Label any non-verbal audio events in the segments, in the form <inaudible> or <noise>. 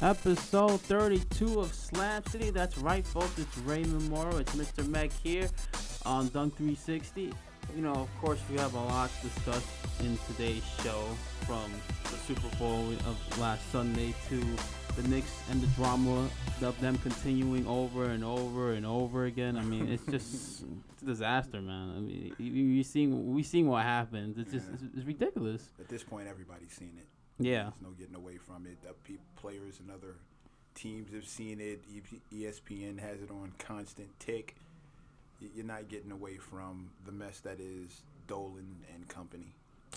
Episode 32 of Slam City. That's right, folks. It's Raymond Morrow. It's Mr. Meg here on Dunk 360. You know, of course, we have a lot to discuss in today's show from the Super Bowl of last Sunday to the Knicks and the drama of them continuing over and over and over again. I mean, it's just it's <laughs> a disaster, man. I mean, you, you seeing we seeing what happens. It's just it's, it's ridiculous. At this point, everybody's seen it. Yeah. There's no getting away from it. The pe- players and other teams have seen it. ESPN has it on constant tick. You're not getting away from the mess that is Dolan and company.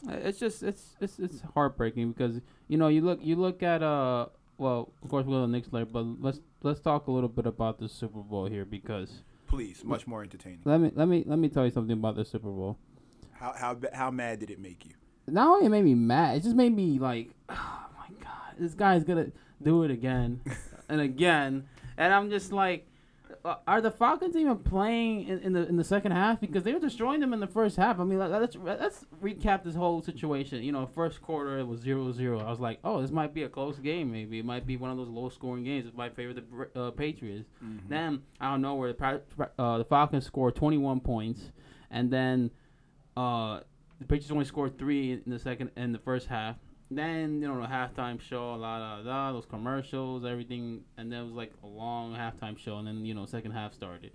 It's just it's it's it's heartbreaking because you know you look you look at uh well of course we'll go to the Knicks later but let's let's talk a little bit about the Super Bowl here because Please, much more entertaining. let me let me let me tell you something about the Super Bowl. How how how mad did it make you? Not only it made me mad, it just made me like, <sighs> oh my god, this guy's gonna do it again <laughs> and again, and I'm just like, uh, are the Falcons even playing in, in the in the second half because they were destroying them in the first half? I mean, let's let's recap this whole situation. You know, first quarter it was 0-0. I was like, oh, this might be a close game. Maybe it might be one of those low scoring games. It might favor the uh, Patriots. Then I don't know where the uh, the Falcons scored 21 points, and then uh, the Patriots only scored three in the second in the first half. Then you know the halftime show, la la la, those commercials, everything, and then it was like a long halftime show, and then you know second half started.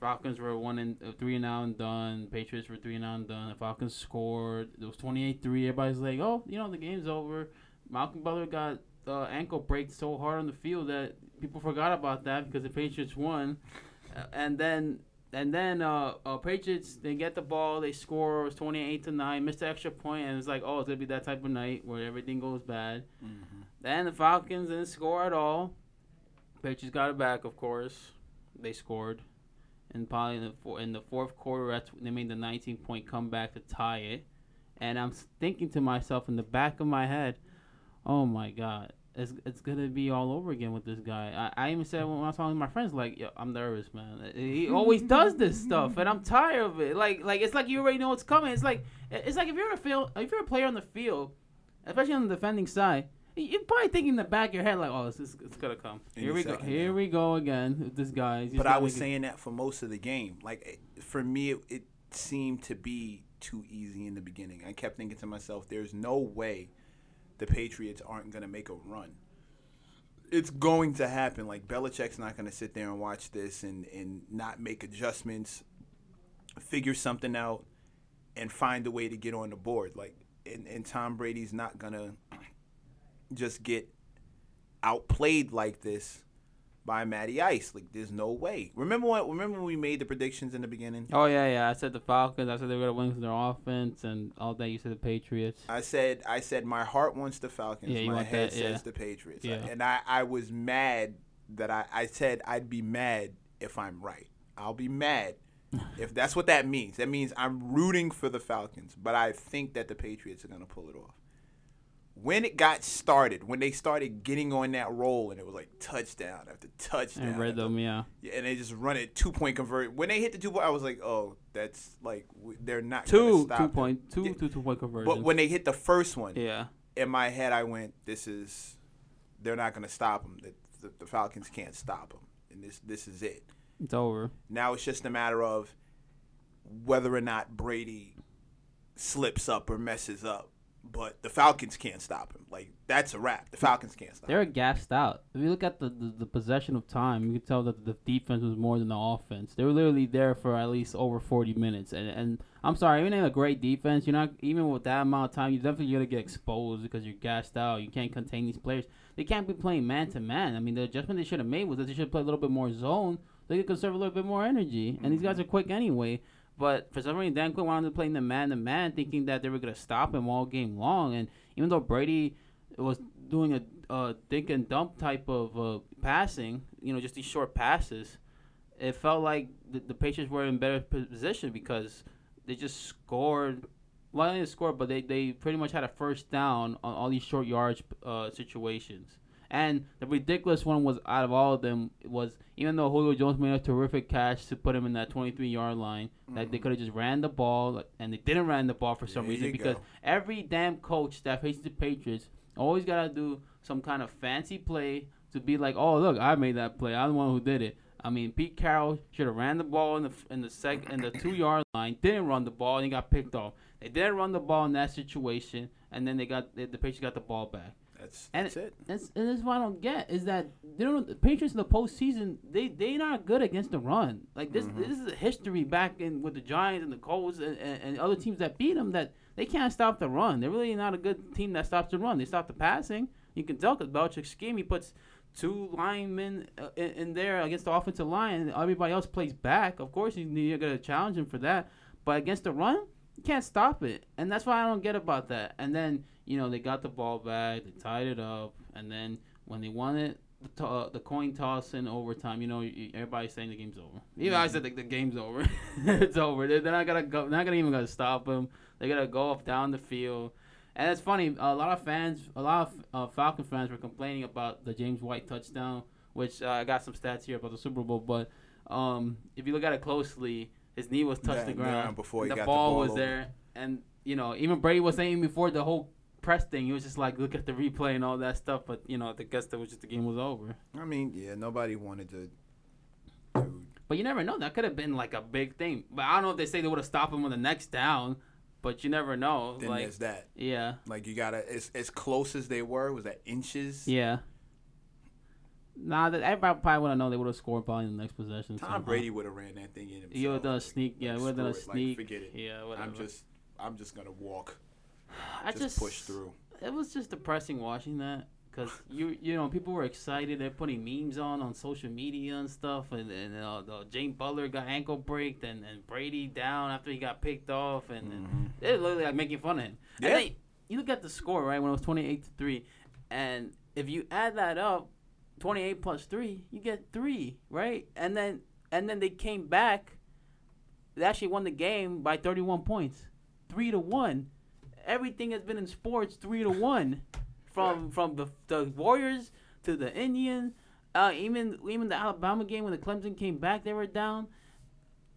Falcons were one and uh, three and out and done. Patriots were three and out and done. The Falcons scored. It was 28-3. Everybody's like, oh, you know the game's over. Malcolm Butler got uh, ankle break so hard on the field that people forgot about that because the Patriots won. Uh, and then and then uh, uh, Patriots they get the ball, they score. It was twenty eight to nine, missed the extra point, and it's like, oh, it's gonna be that type of night where everything goes bad. Then the Falcons didn't score at all. Patriots got it back, of course. They scored, and probably in the four, in the fourth quarter, that's they made the nineteen point comeback to tie it. And I'm thinking to myself in the back of my head, oh my god, it's, it's gonna be all over again with this guy. I, I even said when I was talking to my friends, like, Yo, I'm nervous, man. He always <laughs> does this stuff, and I'm tired of it. Like, like it's like you already know what's coming. It's like it's like if you're a field, if you're a player on the field, especially on the defending side, you're probably thinking in the back of your head, like, oh, this is it's gonna come. Any Here we go. Here now. we go again with this guy. He's But I was get- saying that for most of the game. Like for me, it, it seemed to be too easy in the beginning. I kept thinking to myself, "There's no way the Patriots aren't going to make a run. It's going to happen. Like Belichick's not going to sit there and watch this and and not make adjustments, figure something out, and find a way to get on the board. Like and, and Tom Brady's not gonna just get outplayed like this by Matty Ice. Like, there's no way. Remember when? Remember when we made the predictions in the beginning? Oh yeah, yeah. I said the Falcons. I said they were gonna win with their offense, and all that. You said the Patriots. I said, I said, my heart wants the Falcons. Yeah, you my want head that, yeah. says the Patriots. Yeah. And I, I was mad that I, I said I'd be mad if I'm right. I'll be mad <laughs> if that's what that means. That means I'm rooting for the Falcons, but I think that the Patriots are gonna pull it off. When it got started, when they started getting on that roll, and it was like touchdown after touchdown, And after rhythm, yeah. Yeah, and they just run it two point convert. When they hit the two point, I was like, oh, that's like they're not gonna Two, stop two point, two, Yeah. two, two point conversions. But when they hit the first one, yeah, in my head, I went, this is they're not gonna stop them. The, the, the Falcons can't stop them, and this this is it. it's over. Now it's just a matter of whether or not Brady slips up or messes up. But the Falcons can't stop him. Like that's a wrap. The Falcons can't stop. They him. gassed out. If you look at the, the, the possession of time, you can tell that the defense was more than the offense. They were literally there for at least over 40 minutes. And, and I'm sorry, even in a great defense, you're not even with that amount of time, you're definitely gonna get exposed because you're gassed out. You can't contain these players. They can't be playing man to man. I mean, the adjustment they should have made was that they should play a little bit more zone. They could conserve a little bit more energy. And these mm-hmm. guys are quick anyway. But for some reason, Dan Quinn wanted to play the man to man, thinking that they were gonna stop him all game long. And even though Brady was doing a uh, dink and dump type of uh, passing, you know, just these short passes, it felt like the, the Patriots were in better position because they just scored. Well, they didn't score, but they, they pretty much had a first down on all these short yards uh, situations. And the ridiculous one was out of all of them was even though Julio Jones made a terrific catch to put him in that 23 yard line, that they mm-hmm. could have just ran the ball and they didn't ran the ball for some There reason because go. every damn coach that faces the Patriots always gotta do some kind of fancy play to be like, oh look, I made that play. I'm the one who did it. I mean, Pete Carroll should have ran the ball in the in the sec in the two yard line. Didn't run the ball and he got picked off. They didn't run the ball in that situation, and then they got the, the Patriots got the ball back. That's And that's it. That's and that's what I don't get is that they don't the Patriots in the postseason they they not good against the run. Like this Mm-hmm. this is a history back in with the Giants and the Colts and, and, and other teams that beat them that they can't stop the run. They're really not a good team that stops the run. They stop the passing. You can tell because Belichick's scheme he puts two linemen uh, in, in there against the offensive line and everybody else plays back. Of course you you're gonna challenge him for that, but against the run you can't stop it, and that's why I don't get about that. And then you know they got the ball back, they tied it up, and then when they won it, the, to- uh, the coin toss in overtime. You know, everybody's saying the game's over. Even I said the, the game's over. <laughs> it's over. They're, they're not gonna go. They're not gonna even gonna stop them. They're gonna go off down the field. And it's funny. A lot of fans, a lot of uh, Falcon fans were complaining about the James White touchdown, which uh, I got some stats here about the Super Bowl. But um, if you look at it closely, his knee was touched Yeah, the yeah, ground before he the got the ball ball was over. there, and you know even Brady was saying before the whole press thing, he was just like, look at the replay and all that stuff. But you know, I guess that was just the game was over. I mean, yeah, nobody wanted to. to But you never know. That could have been like a big thing. But I don't know if they say they would have stopped him on the next down. But you never know. then like, there's that. yeah, Like you gotta, as as close as they were, was that inches? yeah. Nah, that everybody probably would have known they would have scored probably in the next possession. Tom somehow. Brady would have ran that thing in himself. He would have done a sneak. Yeah, like, would have done a it, like, sneak. forget it. Yeah, whatever. I'm just, I'm just gonna walk, I just, just push through. it was just depressing watching that because you you know people were excited they're putting memes on on social media and stuff and and uh, the James Butler got ankle breaked and, and Brady down after he got picked off and, and Mhm. they literally like making fun of him. Yeah. And then you look at the score right when it was twenty eight to three, and if you add that up, twenty eight plus three, you get three right, and then and then they came back. They actually won the game by thirty one points, three to one everything has been in sports three to one, from from the the Warriors to the Indians, uh, even even the Alabama game when the Clemson came back, they were down.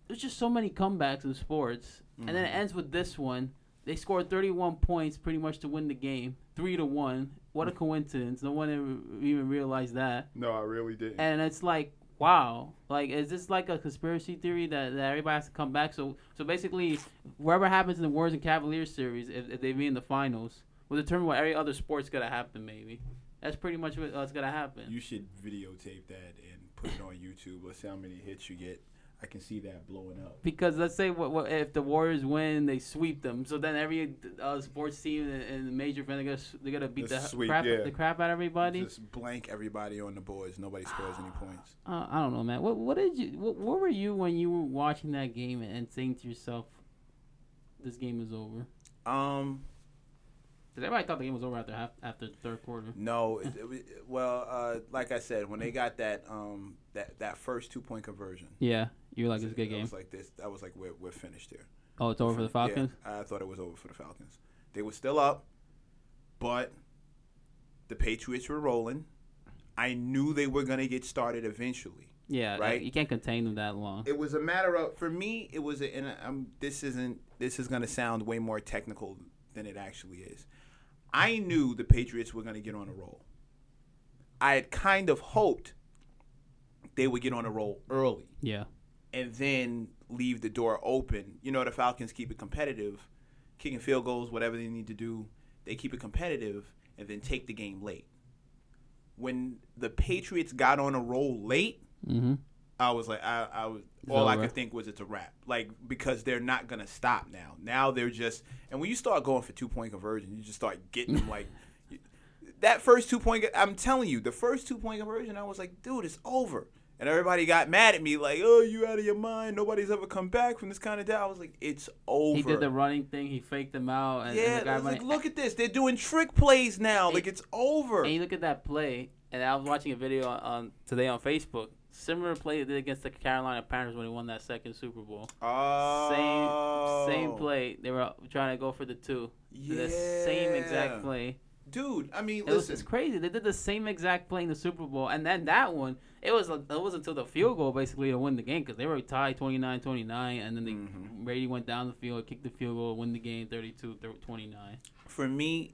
There's just so many comebacks in sports, and then it ends with this one. They scored 31 points pretty much to win the game, three to one. What a coincidence! No one ever even realized that. No, I really didn't. And it's like, wow, like is this like a conspiracy theory that, that everybody has to come back? So so basically, whatever happens in the Warriors and Cavaliers series, if, if they be in the finals, will determine what every other sport's gonna happen. Maybe that's pretty much what's gonna happen. you should videotape that and put it on YouTube. Let's see how many hits you get. I can see that blowing up. because let's say what, what if the Warriors win, they sweep them. So then every uh, sports team in, in the major event, they're gonna they're gonna beat the Just sweep, crap yeah. the crap out of everybody. Just blank everybody on the boards. Nobody scores any points. <sighs> Uh, I don't know, man. What what did you? What, where were you when you were watching that game and, and saying to yourself, "This game is over"? Um, Because everybody thought the game was over after half after the third quarter. no. It, it, well, uh, like I said, when they got that um that that first two point conversion, Yeah, you were like, "It's a good game." was like this. That was like we're we're finished here. Oh, it's over for the Falcons. Yeah, I thought it was over for the Falcons. They were still up, but the Patriots were rolling. I knew they were gonna get started eventually. Yeah, Right. you can't contain them that long. It was a matter of for me. It was, a, and um, this isn't. This is gonna sound way more technical than it actually is. I knew the Patriots were gonna get on a roll. I had kind of hoped they would get on a roll early Yeah, and then leave the door open. You know, the Falcons keep it competitive, kicking field goals, whatever they need to do. They keep it competitive and then take the game late. When the Patriots got on a roll late, mm-hmm. I was like, I, I was all I could think was it's a wrap. Like because they're not gonna stop now. Now they're just, and when you start going for two point conversion, you just start getting them like. <laughs> That first two point, I'm telling you, the first two point conversion, I was like, dude, it's over. And everybody got mad at me, like, oh, you out of your mind. Nobody's ever come back from this kind of day. I was like, it's over. he did the running thing. He faked them out, and, and yeah, guy I was like, look at this. They're doing trick plays now. Like, it's over. And you look at that play, and I was watching a video on, on today on Facebook. Similar play they did against the Carolina Panthers when they won that second Super Bowl. Oh. Same same oh. play. They were trying to go for the two. Yeah. The same exact play. Dude, I mean, It was listen. it's crazy. They did the same exact play in the Super Bowl, and then that one, it was it was until the field goal basically to win the game because they were tied 29-29, and then they, Mhm. Brady went down the field, kicked the field goal, win the game 32-29. for me,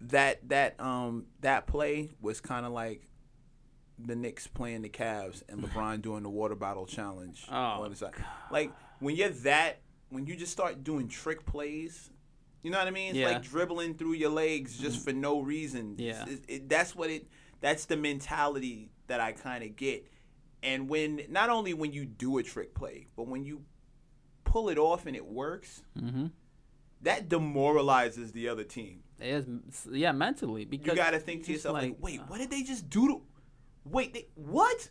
that that um that play was kind of like the Knicks playing the Cavs and LeBron doing the water bottle challenge. <laughs> Oh, on the side. Like when you're that, when you just start doing trick plays, you know what I mean? It's Yeah. like dribbling through your legs just for no reason. Yeah. It- it- that's what it. That's the mentality that I kind of get. And when not only when you do a trick play, but when you pull it off and it works, Mm-hmm. that demoralizes the other team. It is, yeah, mentally because You got to think to yourself like, like, wait, uh, what did they just do to? Wait, they, what?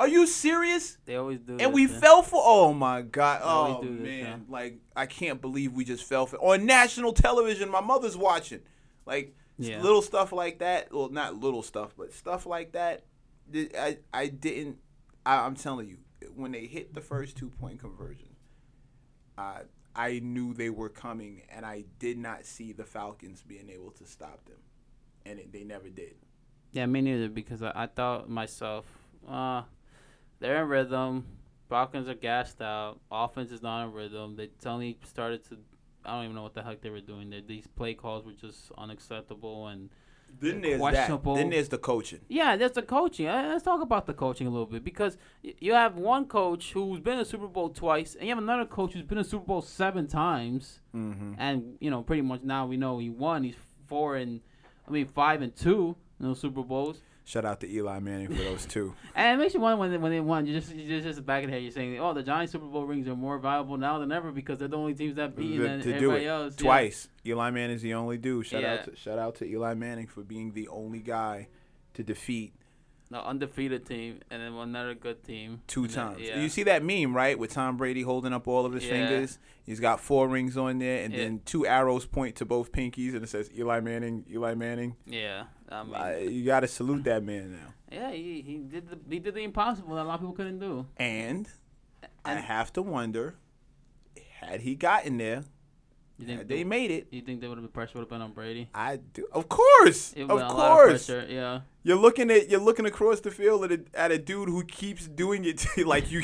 Are you serious? they always do. And we yeah. fell for. Oh my god. Oh man. Like I can't believe we just fell for on national television. My mother's watching. Like Yeah. little stuff like that. Well, not little stuff, but stuff like that. I I didn't. I, I'm telling you, when they hit the first two point conversion, I I knew they were coming, and I did not see the Falcons being able to stop them, and it, they never did. Yeah, me neither. Because I, I thought myself, uh, they're in rhythm. Falcons are gassed out. Offense is not in rhythm. They suddenly started to. I don't even know what the heck they were doing. They, these play calls were just unacceptable and. Then there's that. Then there's the coaching. Yeah, there's the coaching. Uh, Let's talk about the coaching a little bit because you have one coach who's been a Super Bowl twice, and you have another coach who's been a Super Bowl seven times, Mm-hmm. and you know pretty much now we know he won. He's four and, I mean five and two in those Super Bowls. Shout out to Eli Manning for those two. <laughs> And it makes you wonder when they, when they won. You just you just just back in the head. You're saying, oh, the Giants Super Bowl rings are more valuable now than ever because they're the only teams that beat to, than everybody it else. Yeah. twice. Eli is the only dude. Shout Yeah. out to shout out to Eli Manning for being the only guy to defeat The undefeated team and then another good team two And then- times. yeah. You see that meme, right, with Tom Brady holding up all of his Yeah. fingers? He's got four rings on there, and Yeah. then two arrows point to both pinkies, and it says Eli Manning, Eli Manning. Yeah, I mean, Uh, you got to salute that man now. yeah, he, he did the he did the impossible that a lot of people couldn't do. And I have to wonder, had he gotten there, You think had they made it, You think they would have been pressure would have been on Brady? I do. Of course, It of would've a lot course. pressure, yeah. You're looking at you're looking across the field at a, at a dude who keeps doing it to you <laughs> like you.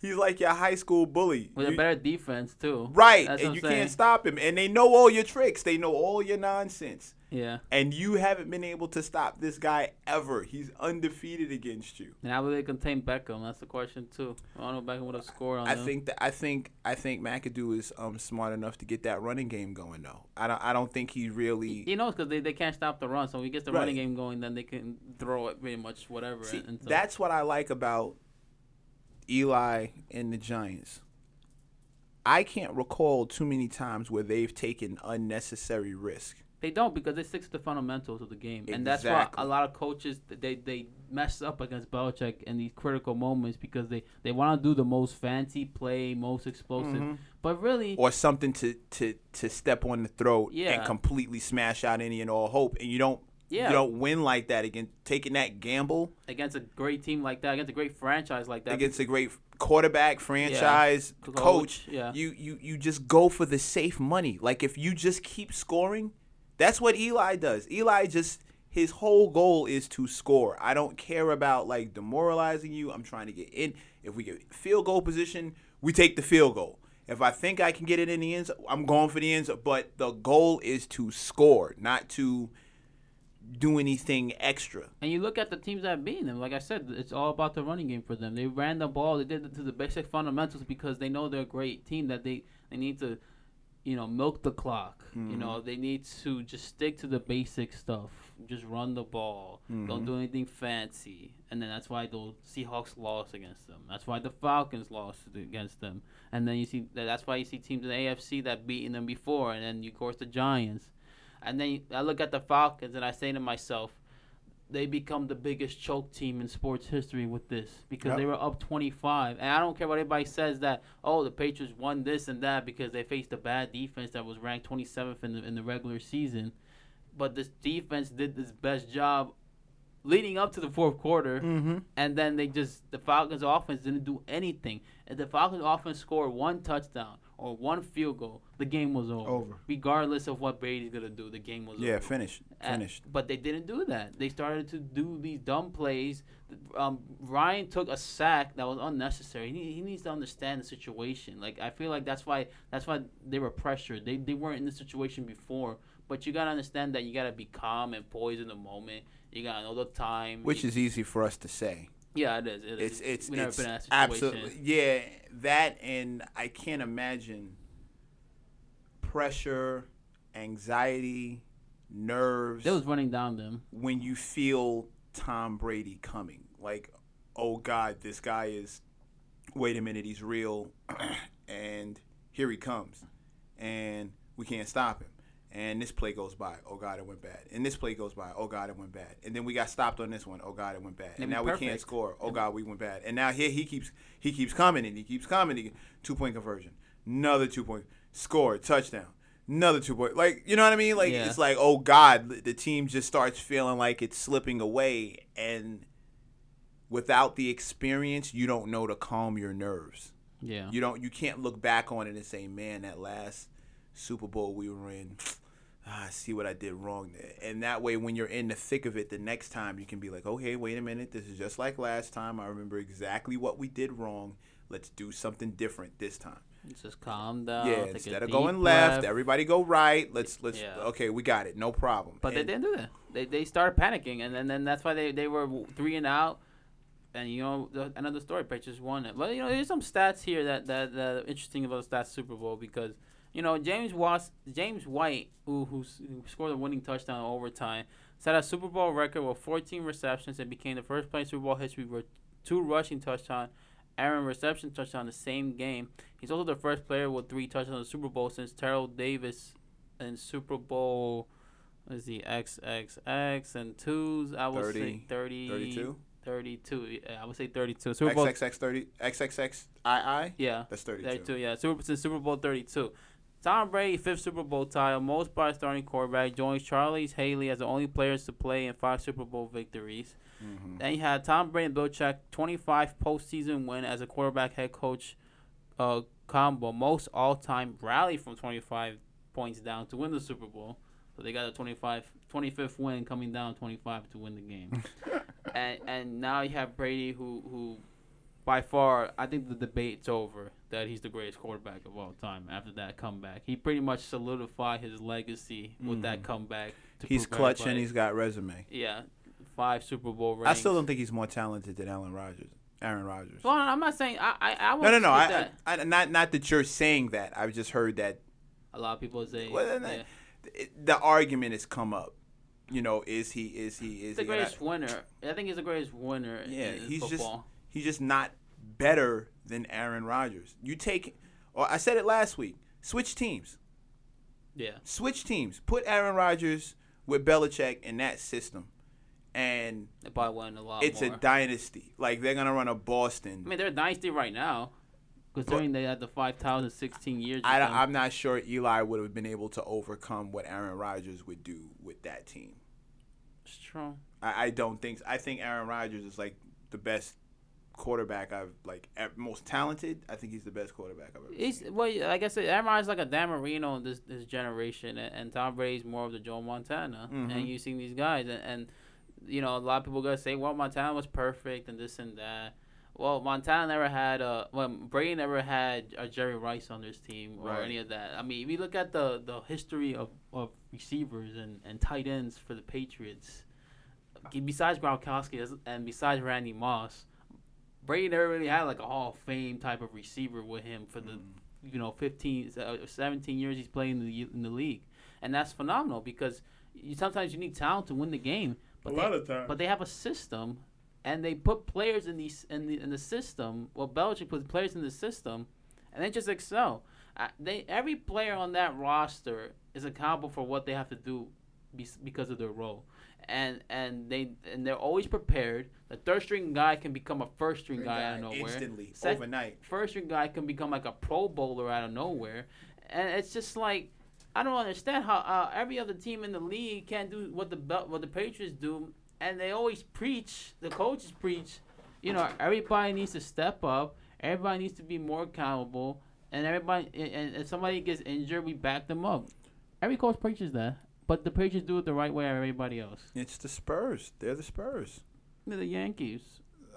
He's like your high school bully. With a better defense too. right, That's and you saying. can't stop him. And they know all your tricks. They know all your nonsense. Yeah. And you haven't been able to stop this guy ever. He's undefeated against you. And how will they contain Beckham? That's the question too. I don't know Beckham would have scored on I them. think that I think I think McAdoo is um smart enough to get that running game going though. I don't I don't think he really. You know, because they, they can't stop the run. So when he gets the Right. running game going, then they can throw it pretty much whatever. See, and, and so, that's what I like about Eli and the Giants. I can't recall too many times where they've taken unnecessary risk. They don't because they stick to the fundamentals of the game, and that's why a lot of coaches they they mess up against Belichick in these critical moments because they they want to do the most fancy play, most explosive, Mhm. but really Or something to, to, to step on the throat Yeah. and completely smash out any and all hope. And you don't Yeah. you don't win like that again. Taking that gamble against a great team like that, against a great franchise like that, against a great quarterback franchise Coach, coach, yeah. you, you you just go for the safe money. Like if you just keep scoring, that's what Eli does. Eli just his whole goal is to score. I don't care about like demoralizing you. I'm trying to get in. If we get field goal position, we take the field goal. If I think I can get it in the end, I'm going for the end. But the goal is to score, not to do anything extra. And you look at the teams that beaten them. Like I said, it's all about the running game for them. They ran the ball. They did it to the basic fundamentals because they know they're a great team. That they they need to, you know, milk the clock. You mm-hmm. know, they need to just stick to the basic stuff. Just run the ball. Don't do mm-hmm. anything fancy. And then that's why the Seahawks lost against them. That's why the Falcons lost against them. And then you see that that's why you see teams in the AFC that beaten them before. And then of course the Giants. And then I look at the Falcons and I say to myself, they become the biggest choke team in sports history with this because Yep. they were up 25. And I don't care what anybody says that, oh, the Patriots won this and that because they faced a bad defense that was ranked 27th in the, in the regular season. But this defense did its best job leading up to the fourth quarter. Mm-hmm. And then they just, the Falcons offense didn't do anything. And the Falcons offense scored one touchdown or one field goal, the game was over. Over. Regardless of what Brady's going to do, the game was Yeah, over. finished. Uh, Finished. but they didn't do that. They started to do these dumb plays. Um, Ryan took a sack that was unnecessary. He, he needs to understand the situation. Like I feel like that's why that's why they were pressured. They they weren't in this situation before, but but you gotta understand that you gotta be calm and poised in the moment. You gotta know the time. Which You- is easy for us to say. Yeah, it is. It It's is. it's we never it's been in that situation. absolutely yeah. That and I can't imagine pressure, anxiety, nerves It was running down them. when you feel Tom Brady coming. Like, oh God, this guy is. Wait a minute, he's real, <clears throat> and here he comes, and we can't stop him. And this play goes by. Oh God, it went bad. And this play goes by. Oh God, it went bad. And then we got stopped on this one. Oh God, it went bad. And be now we can't score. Oh God, we went bad. And now here he keeps he keeps coming and he keeps coming. He, two point conversion. Another two point score touchdown. Another two point. Like you know what I mean? Like Yeah. it's like oh God, the team just starts feeling like it's slipping away, and without the experience, you don't know to calm your nerves. Yeah. You don't. You can't look back on it and say, "Man, that last Super Bowl we were in, ah, I see what I did wrong there." And that way, when you're in the thick of it, the next time you can be like, "Okay, wait a minute. This is just like last time. I remember exactly what we did wrong. Let's do something different this time." Just calm down. yeah, instead of going left, breath. everybody go right. Let's let's. Yeah. Okay, we got it. No problem. But they didn't do that. They they started panicking, and then, then that's why they, they were three and out. And you know the, another story, Patriots won it. But you know there's some stats here that that, that are interesting about the stats Super Bowl because you know James Was James White who who, scored the winning touchdown in overtime set a Super Bowl record with 14 receptions and became the first player in Super Bowl history with two rushing touchdowns. Aaron reception touchdown in the same game. He's also the first player with three touchdowns in the Super Bowl since Terrell Davis in Super Bowl let's see, XXX and twos. I would say 30, 32? 32. Yeah, I would say 32. Super Bowl. XXX thirty XXX II. Yeah, That's thirty two. 32. Yeah, Super since Super Bowl 32. Tom Brady, fifth Super Bowl title, most by starting quarterback, joins Charles Haley as the only players to play in five Super Bowl victories. Mm-hmm. Then you had Tom Brady and Bill Belichick, 25 postseason win as a quarterback head coach uh, combo, most all time rally from 25 points down to win the Super Bowl. So they got a 25, 25th win coming down 25 to win the game. <laughs> and and now you have Brady, who who by far I think the debate's over that he's the greatest quarterback of all time. After that comeback, he pretty much solidified his legacy with that Mhm. comeback. to He's clutch and he's got resume. yeah, five Super Bowl rings. I still don't think he's more talented than Aaron Rodgers. Aaron Rodgers. Well, I'm not saying I I, I No, no, no. I. I, I, not not that you're saying that. I've just heard that a lot of people say Well, then yeah. it, the argument has come up. You know, is he is he is the he? and I- greatest winner. I think he's the greatest winner. Yeah, he's just- football. He's just not better than Aaron Rodgers. You take, or I said it last week. Switch teams. yeah. Switch teams. Put Aaron Rodgers with Belichick in that system, and They probably won a lot it's more. a dynasty. Like they're gonna run a Boston. I mean, they're a dynasty right now, considering they had the 5,016 years. I, I'm not sure Eli would have been able to overcome what Aaron Rodgers would do with that team. It's true. I, I don't think. I think Aaron Rodgers is like the best quarterback I've like most talented. I think he's the best quarterback I've ever He's seen. well, like I said, Aaron is like a Dan Marino in this this generation, and, and Tom Brady's more of the Joe Montana. Mhm. And you see these guys, and, and you know a lot of people gonna say, well, Montana was perfect and this and that. Well, Montana never had a well, Brady never had a Jerry Rice on this team or Right. any of that. I mean, if you look at the the history of, of receivers and, and tight ends for the Patriots, besides Gronkowski and besides Randy Moss, Brady never really had like a Hall of Fame type of receiver with him for the you know 15 uh, 17 years he's playing in the in the league. And that's phenomenal because you, sometimes you need talent to win the game but they, of times. but they have a system and they put players in these in the in the system well Belichick puts players in the system and they just excel. Uh, they every player on that roster is accountable for what they have to do be, because of their role. And and they and they're always prepared the third string guy can become a first string guy out of nowhere instantly Sec- overnight. first string guy can become like a pro bowler out of nowhere and it's just like I don't understand how uh, every other team in the league can't do what the what the Patriots do, and they always preach. The coaches preach, you know, everybody needs to step up. Everybody needs to be more accountable, and everybody and, and if somebody gets injured, we back them up. Every coach preaches that, but the Patriots do it the right way. of Everybody else, It's the Spurs. They're the Spurs. They're the Yankees,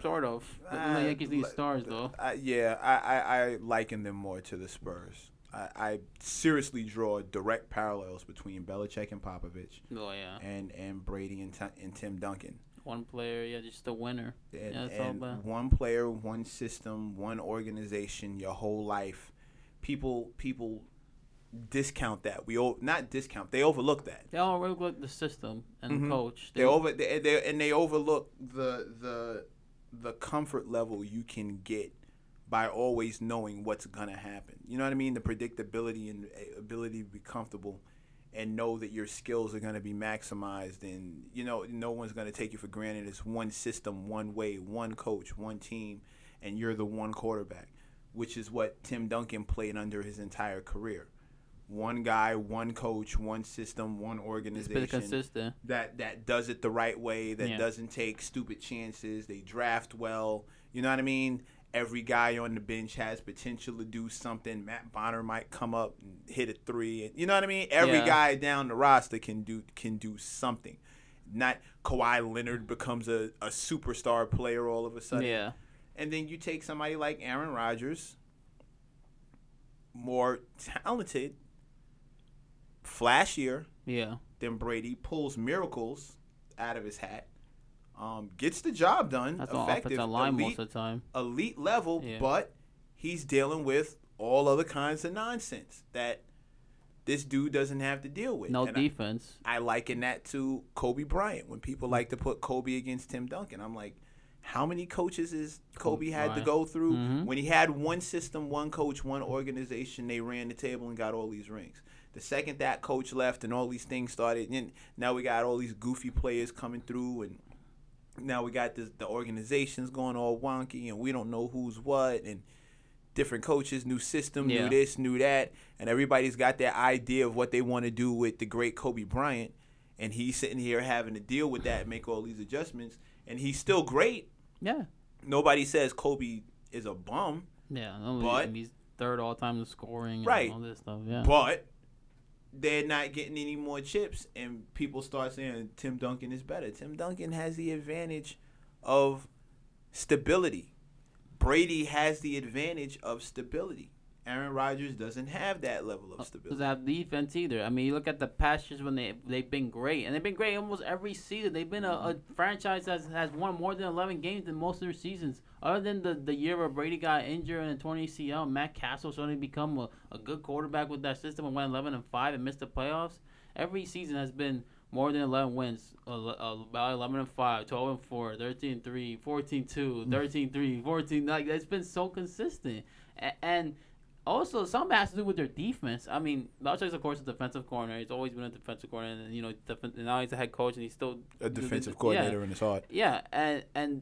sort of. The, Uh, the Yankees need stars though. Uh, yeah, I, I, I liken them more to the Spurs. I, I seriously draw direct parallels between Belichick and Popovich, Oh yeah, and and Brady and, Ti- and Tim Duncan. one player, yeah, just a winner. And, Yeah, it's all about- one player, one system, one organization, your whole life. People people discount that. We o- not discount. They overlook that. They all really look the system and Mhm. the coach. They over they, they and they overlook the the the comfort level you can get by always knowing what's gonna happen. You know what I mean? The predictability and uh, ability to be comfortable and know that your skills are gonna be maximized and you know no one's gonna take you for granted. It's one system, one way, one coach, one team, and you're the one quarterback, which is what Tim Duncan played under his entire career. One guy, one coach, one system, one organization that that does it the right way, that Yeah. doesn't take stupid chances. They draft well. You know what I mean? Every guy on the bench has potential to do something. Matt Bonner might come up and hit a three. You know what I mean? Every Yeah. guy down the roster can do can do something. Not Kawhi Leonard becomes a, a superstar player all of a sudden. Yeah, And then you take somebody like Aaron Rodgers, more talented, flashier, yeah. then Brady pulls miracles out of his hat, um, gets the job done, That's on effective, offensive line elite, most of the time. elite level, Yeah. but he's dealing with all other kinds of nonsense that this dude doesn't have to deal with. No And I- defense. I liken that to Kobe Bryant. When people like to put Kobe against Tim Duncan, I'm like, how many coaches is Kobe had to go through? Mhm. When he had one system, one coach, one organization, they ran the table and got all these rings. The second that coach left and all these things started, and now we got all these goofy players coming through, and now we got this, the organizations going all wonky, and we don't know who's what, and different coaches, new system, Yeah. new this, new that, and everybody's got their idea of what they want to do with the great Kobe Bryant, and he's sitting here having to deal with that, make all these adjustments, and he's still great. Yeah, Nobody says Kobe is a bum, yeah. No, But- he's third all time in scoring. And Right. all this stuff. Yeah. but they're not getting any more chips, and people start saying Tim Duncan is better. Tim Duncan has the advantage of stability. Brady has the advantage of stability. Aaron Rodgers doesn't have that level of stability. doesn't have defense either. I mean, you look at the past years when they they've been great, and they've been great almost every season. They've been a, a franchise that has won more than eleven games in most of their seasons. Other than the, the year where Brady got injured and torn ACL, Matt Cassel suddenly become a, a good quarterback with that system and went eleven and five and missed the playoffs. Every season has been more than 11 wins, uh, uh, about 11 and 5, 12 and 4, 13 and 3, 14 2, 13 3, 14 like it's been so consistent. And also, some has to do with their defense. I mean, Belichick's of course a defensive corner. He's always been a defensive corner, and you know, def- and now he's a head coach, and he's still A defensive yeah. coordinator in his heart. Yeah, and and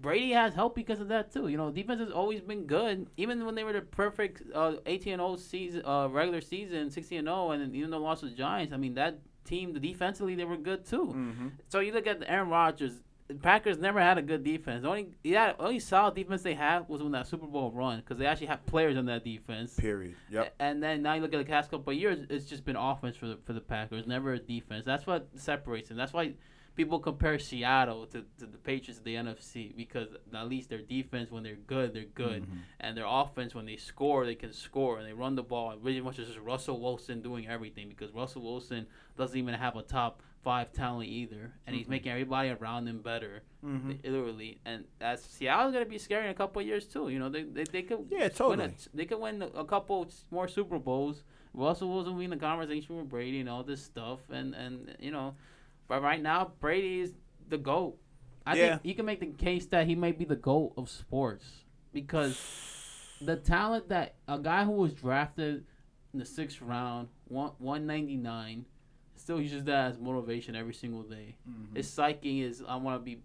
Brady has help because of that too. You know, defense has always been good, even when they were the perfect uh, 18 0 season, uh, regular season, 16 0, and even though lost to the Giants, I mean that team, the defensively they were good too. Mm-hmm. So you look at the Aaron Rodgers. The Packers never had a good defense. The only yeah, only solid defense they had was when that Super Bowl run because they actually had players on that defense. Period. Yep. And then now you look at the past couple of years, it's just been offense for the for the Packers, never a defense. That's what separates them. That's why people compare Seattle to, to the Patriots of the NFC because at least their defense when they're good, they're good, Mhm. and their offense when they score, they can score and they run the ball. And really much it's just Russell Wilson doing everything because Russell Wilson doesn't even have a top five talent either, and he's Mhm. making everybody around him better, Mm-hmm. literally. And that's Seattle's gonna be scary in a couple of years too. You know, they they, they could Yeah, win totally. a, they could win a couple more Super Bowls. Russell Wilson will be in the conversation with Brady and all this stuff, and and you know, but right now Brady is the goat. I Yeah. think you can make the case that he may be the goat of sports because <sighs> the talent that a guy who was drafted in the sixth round, one one ninety nine, still uses that as motivation every single day. Mm-hmm. His psyche is I want to be,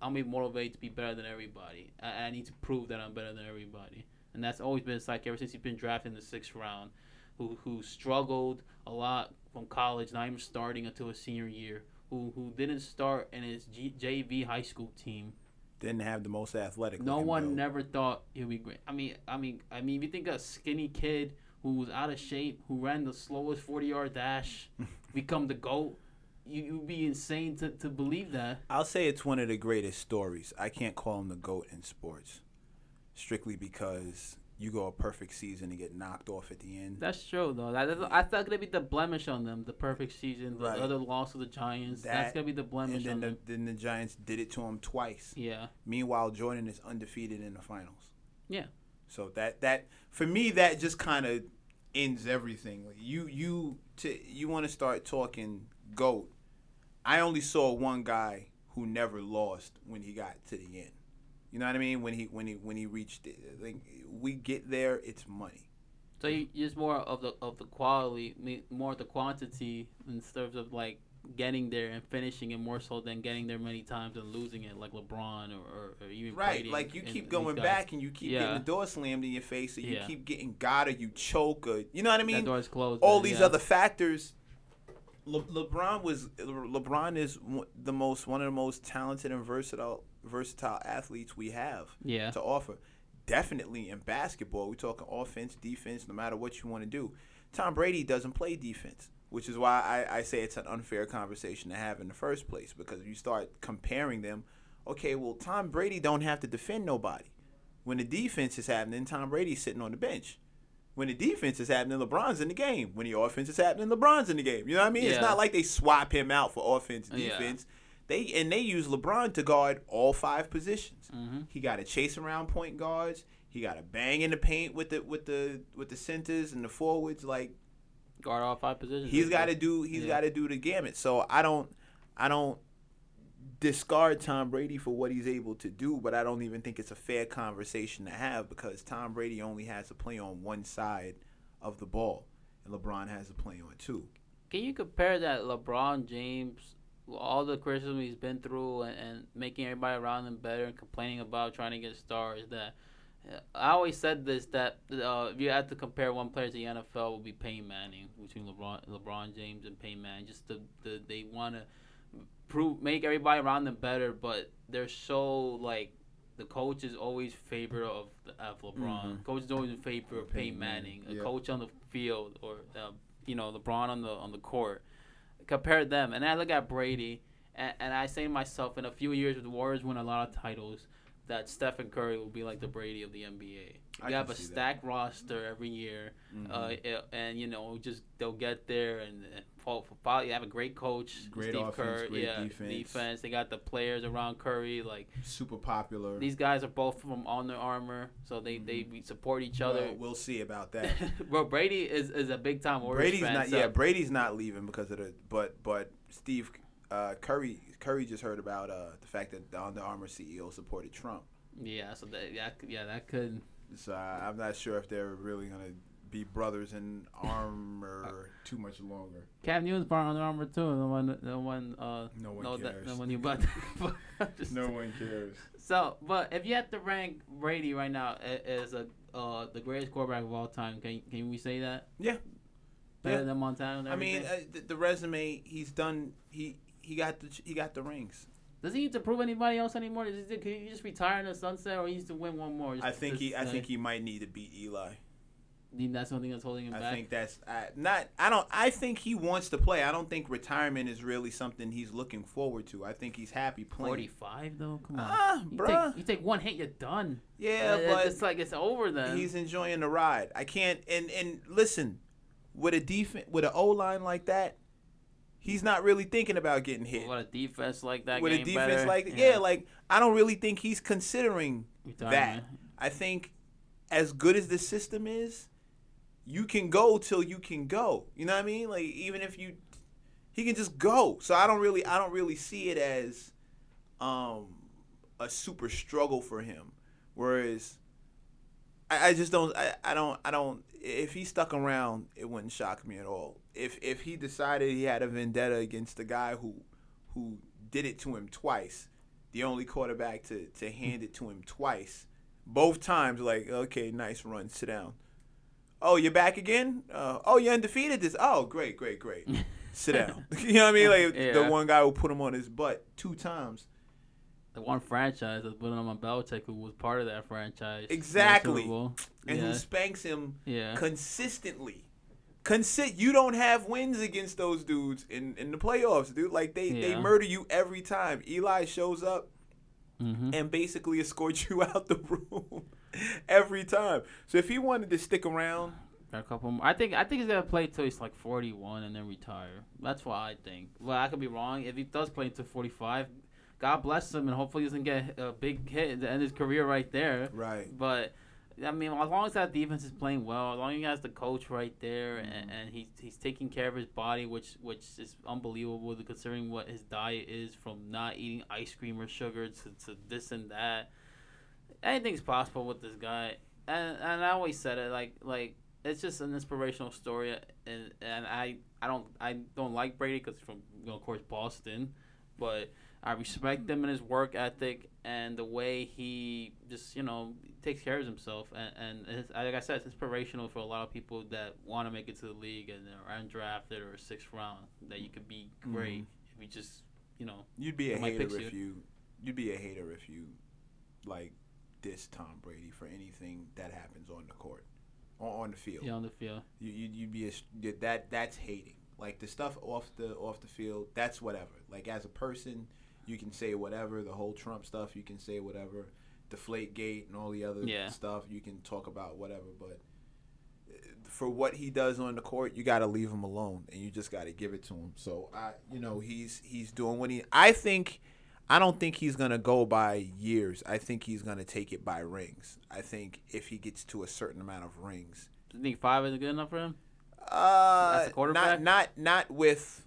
I'm be motivated to be better than everybody. I, I need to prove that I'm better than everybody, and that's always been his psyche ever since he's been drafted in the sixth round. Who who struggled a lot from college, not even starting until his senior year. Who who didn't start in his G, JV high school team. Didn't have the most athletic. No one build. never thought he'd be great. I mean, I mean, I mean, if you think a skinny kid who was out of shape, who ran the slowest forty yard dash, <laughs> become the goat, you you'd be insane to, to believe that. I'll say it's one of the greatest stories. I can't call him the goat in sports, strictly because you go a perfect season and get knocked off at the end. That's true though. That, that's, I thought gonna be the blemish on them. The perfect season, the Right. other loss to the Giants. that's gonna be the and blemish then on the, then the Giants did it to him twice. Yeah, Meanwhile, Jordan is undefeated in the finals. yeah. So that that for me that just kind of ends everything. You you to you want to start talking goat. I only saw one guy who never lost when he got to the end. You know what I mean? When he when he when he reached it, think we get there, it's money. So you just more of the of the quality, more of the quantity in terms of like getting there and finishing it more so than getting there many times and losing it like LeBron or, or, or even Right, Brady like you keep going back and you keep Yeah. getting the door slammed in your face, or you Yeah. keep getting got or you choke, or you know what I that mean? door's closed. all man, these yeah. other factors. Le- LeBron was Le- LeBron is one- the most one of the most talented and versatile versatile athletes we have yeah to offer. Definitely in basketball, we're talking offense, defense, no matter what you want to do. Tom Brady doesn't play defense, which is why I, I say it's an unfair conversation to have in the first place because you start comparing them. Okay, well, Tom Brady don't have to defend nobody. When the defense is happening, Tom Brady's sitting on the bench. When the defense is happening, LeBron's in the game. When the offense is happening, LeBron's in the game. You know what I mean? It's not like they swap him out for offense, Yeah. defense. They and they use LeBron to guard all five positions. hmm He got to chase around point guards. He got to bang in the paint with the with the with the centers and the forwards. Like guard all five positions. he's got to do he's Yeah. got to do the gamut. So I don't I don't discard Tom Brady for what he's able to do, but I don't even think it's a fair conversation to have because Tom Brady only has to play on one side of the ball, and LeBron has to play on two. Can you compare that LeBron James, all the criticism he's been through, and, and making everybody around him better, and complaining about trying to get stars? That I always said this that uh, if you had to compare one player to the NFL, it would be Peyton Manning between LeBron, LeBron James and Peyton Manning. Just the, the they want to prove make everybody around them better, but they're so like. The coach is always favor of the of LeBron. Mhm. Coach is always in favor of Peyton Peyton Manning. Manning, A yeah. coach on the field or uh, you know LeBron on the on the court. Compare them, and I look at Brady, and, and I say to myself, in a few years, the Warriors win a lot of titles, that Stephen Curry will be like the Brady of the NBA. You can have a see that. stacked roster every year, Mhm. uh, and you know just they'll get there and, and fall, fall, you have a great coach, Great Steve offense, Kerr, great yeah, defense. They got the players around Curry, like Super popular. these guys are both from Under Armour, so they they support each other. Well, we'll see about that. <laughs> Bro, Brady is, is a big time Warriors Brady's fan. not. so- Yeah, Brady's not leaving because of the. But but Steve uh, Curry Curry just heard about uh, the fact that the Under Armour CEO supported Trump. yeah. So that yeah, yeah, that could. So I, I'm not sure if they're really gonna be brothers in armor too much longer. Cam Newton's part Under Armour too. The one, the one. Uh, No one no, that, cares. the one you bought. <laughs> <laughs> Just- one cares. So, but if you had to rank Brady right now as a uh, the greatest quarterback of all time, can can we say that? Yeah. Better Yeah. than Montana. I mean, uh, the, the resume he's done. He he got the he got the rings. does he need to prove anybody else anymore? Does he, can he just retire in the sunset, or he needs to win one more? I think he I think he might need to beat Eli. think that's something that's holding him I back. think that's I, not. I don't. I think he wants to play. I don't think retirement is really something he's looking forward to. I think he's happy playing. Forty-five though. Come on. Ah, you, bruh. take, you take one hit, you're done. Yeah, Uh, but it's like it's over then. he's enjoying the ride. I can't. And and listen, with a defense with an O line like that, he's not really thinking about getting hit. What a defense like that. with a defense better. like that, yeah. like I don't really think he's considering that. I think as good as the system is, you can go till you can go. You know what I mean? Like even if you he can just go. So I don't really I don't really see it as um a super struggle for him. Whereas I, I just don't I, I don't I don't if he stuck around it wouldn't shock me at all. If if he decided he had a vendetta against the guy who who did it to him twice, the only quarterback to, to hand it to him twice. Both times like, okay, nice run, sit down. Oh, you're back again? Uh, oh, you're undefeated this. Oh, great, great, great. <laughs> Sit down. <laughs> you know what I mean? Like the one guy who put him on his butt two times. The one franchise that's put on my Belichick, who was part of that franchise. Exactly. And yeah. who spanks him yeah. consistently. Consi- you don't have wins against those dudes in, in the playoffs, dude. Like they, they murder you every time. Eli shows up hmm and basically <laughs> escorts you out the room. <laughs> every time. So if he wanted to stick around, a couple more. I think I think he's gonna play till he's like 41 and then retire. That's what I think. Well, I could be wrong. If he does play until 45, God bless him, and hopefully he doesn't get a big hit and end his career right there. right? But I mean, as long as that defense is playing well, as long as he has the coach right there, Mm-hmm. and, and he's he's taking care of his body, which which is unbelievable considering what his diet is from not eating ice cream or sugar to, to this and that. Anything's possible with this guy, and and I always said it like like it's just an inspirational story, and and I I don't I don't like Brady because from you know, of course Boston, but I respect him and his work ethic and the way he just you know takes care of himself and and like I said, it's inspirational for a lot of people that want to make it to the league and are undrafted or sixth round. That you could be mm-hmm. great if you just you know You'd be a hater if you. You'd be a hater if you, like, diss Tom Brady for anything that happens on the court, or on the field. be on the field. You, you you'd be a, that that's hating. Like the stuff off the off the field, that's whatever. Like as a person, you can say whatever. The whole Trump stuff, you can say whatever. Deflate Gate and all the other Yeah. stuff, you can talk about whatever. But uh, for what he does on the court, you got to leave him alone, and you just got to give it to him. So I, you know, he's he's doing what he. I think. I don't think he's gonna go by years. I think he's gonna take it by rings. I think if he gets to a certain amount of rings, Do you think five is good enough for him? uh, As a quarterback? not not not with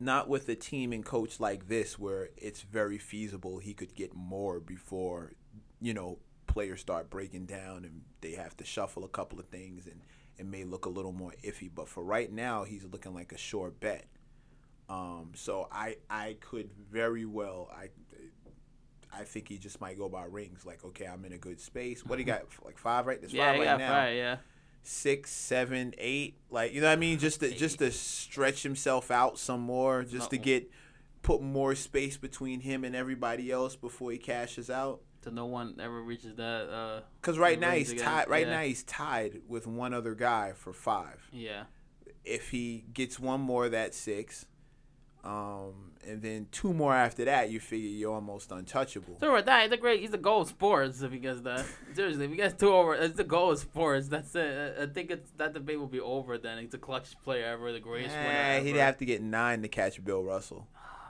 not with a team and coach like this where it's very feasible he could get more before you know players start breaking down and they have to shuffle a couple of things and it may look a little more iffy. But for right now, he's looking like a sure bet. Um, so I I could very well I I think he just might go by rings. Like okay, I'm in a good space. What do you got? <laughs> Like five, right? There's Yeah, five right now fired. Yeah. Six, seven, eight. Like you know what I mean? Just to just to stretch himself out some more, just to get put more space between him and everybody else before he cashes out. So no one ever reaches that. Uh, Because right now he's tied. Right yeah. now he's tied with one other guy for five. yeah. If he gets one more, that's six. Um, and then two more after that, you figure you're almost untouchable. So with that, he's a great. He's a goal of sports if he gets that. <laughs> Seriously, if he gets two over, it's the goal of sports. That's it. I- think it's that debate will be over then. He's the clutch player ever, the greatest winner. Eh, he'd have to get nine to catch Bill Russell.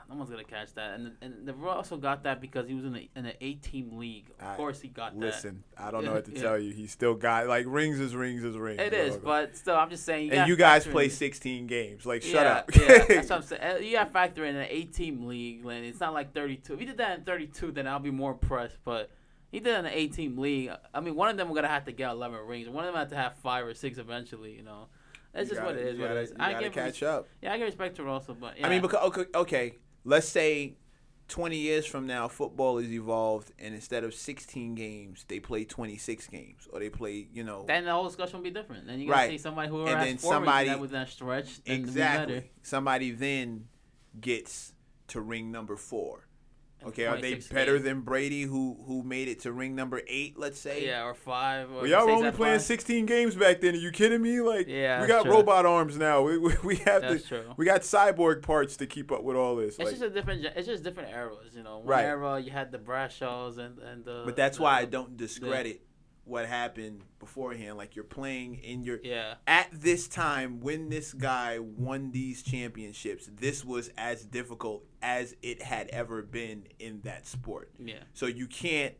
No one's gonna catch that, and and the also got that because he was in a in an eight team league. Of I- course, he got that. Listen, I don't know what to <laughs> yeah. tell you. He still got like rings is rings is rings. It bro. is, but still, I'm just saying. You and you guys play in- 16 games. Like, shut yeah, up. yeah, <laughs> that's what I'm saying. You got to factor in an eight team league, and it's not like 32. If he did that in 32, then I'll be more impressed. But he did it in an eight team league. I mean, one of them are gonna have to get 11 rings. One of them have to have five or six eventually. You know, that's You just what gotta- it is. you gotta- it is. I gotta give catch res- up. Yeah, I give respect to Russell, but yeah. I mean, because okay, okay, let's say 20 years from now, football is evolved, and instead of 16 games, they play 26 games, or they play, you know, then the whole discussion will be different. Then you gotta Right. see somebody who And then somebody- that was that stretch. Then exactly. Somebody then gets to ring number four. Okay, are they better games. than Brady, who who made it to ring number eight? Let's say. Yeah, or five. Or Well, y'all were only playing five. 16 games back then. Are you kidding me? Like, Yeah, we got true. robot arms now. We, we, we have That's to. true. We got cyborg parts to keep up with all this. It's Like, just a different. It's just different eras, you know. One Right. era you had the Bradshaws and and the. but that's the- why I don't discredit what happened beforehand. Like you're playing in your Yeah, at this time when this guy won these championships. This was as difficult as it had ever been in that sport. yeah, So you can't.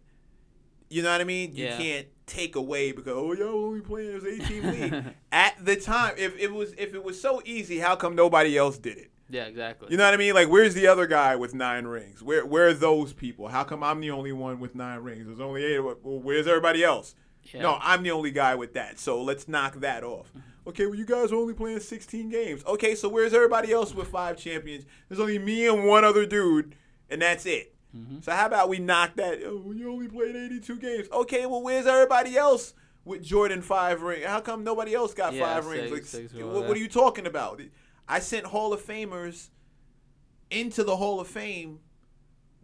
You know what I mean? You Yeah. can't take away because oh y'all only playing as 18 <laughs> league. At the time, if it was if it was so easy, how come nobody else did it? Yeah, exactly. You know what I mean? Like, where's the other guy with nine rings? Where where are those people? How come I'm the only one with nine rings? There's only eight. Well, where's everybody else? yeah. No, I'm the only guy with that. So let's knock that off. Okay, well you guys are only playing 16 games. Okay, so where's everybody else with five champions? There's only me and one other dude, and that's it. Mhm. So how about we knock that? Oh, you only played 82 games. Okay, well where's everybody else with Jordan five ring? How come nobody else got Yeah, five six- rings? Like, six, what, what are you talking about? I sent Hall of Famers into the Hall of Fame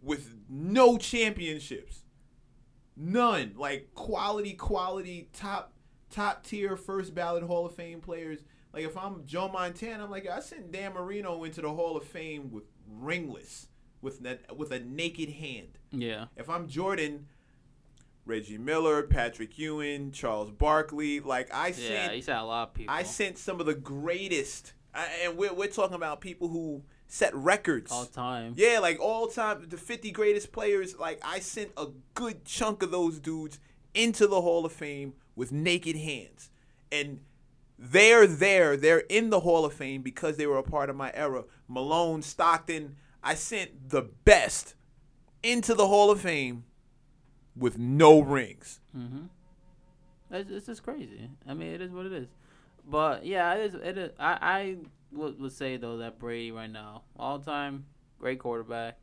with no championships. None. Like quality, quality, top top tier first ballot Hall of Fame players. Like if I'm Joe Montana, I'm like I sent Dan Marino into the Hall of Fame with ringless, with that with a naked hand. Yeah, If I'm Jordan, Reggie Miller, Patrick Ewing, Charles Barkley. Like I sent. Yeah, sent, he said a lot of people. I sent some of the greatest, I, and we're we're talking about people who set records. all time. Yeah, like all time, the 50 greatest players. Like I sent a good chunk of those dudes into the Hall of Fame with naked hands, and they're there. They're in the Hall of Fame because they were a part of my era. Malone, Stockton. I sent the best into the Hall of Fame with no rings. Mm-hmm. It's, it's just crazy. I mean, it is what it is. But yeah, it is. It is. I I would, would say though that Brady right now, all time great quarterback.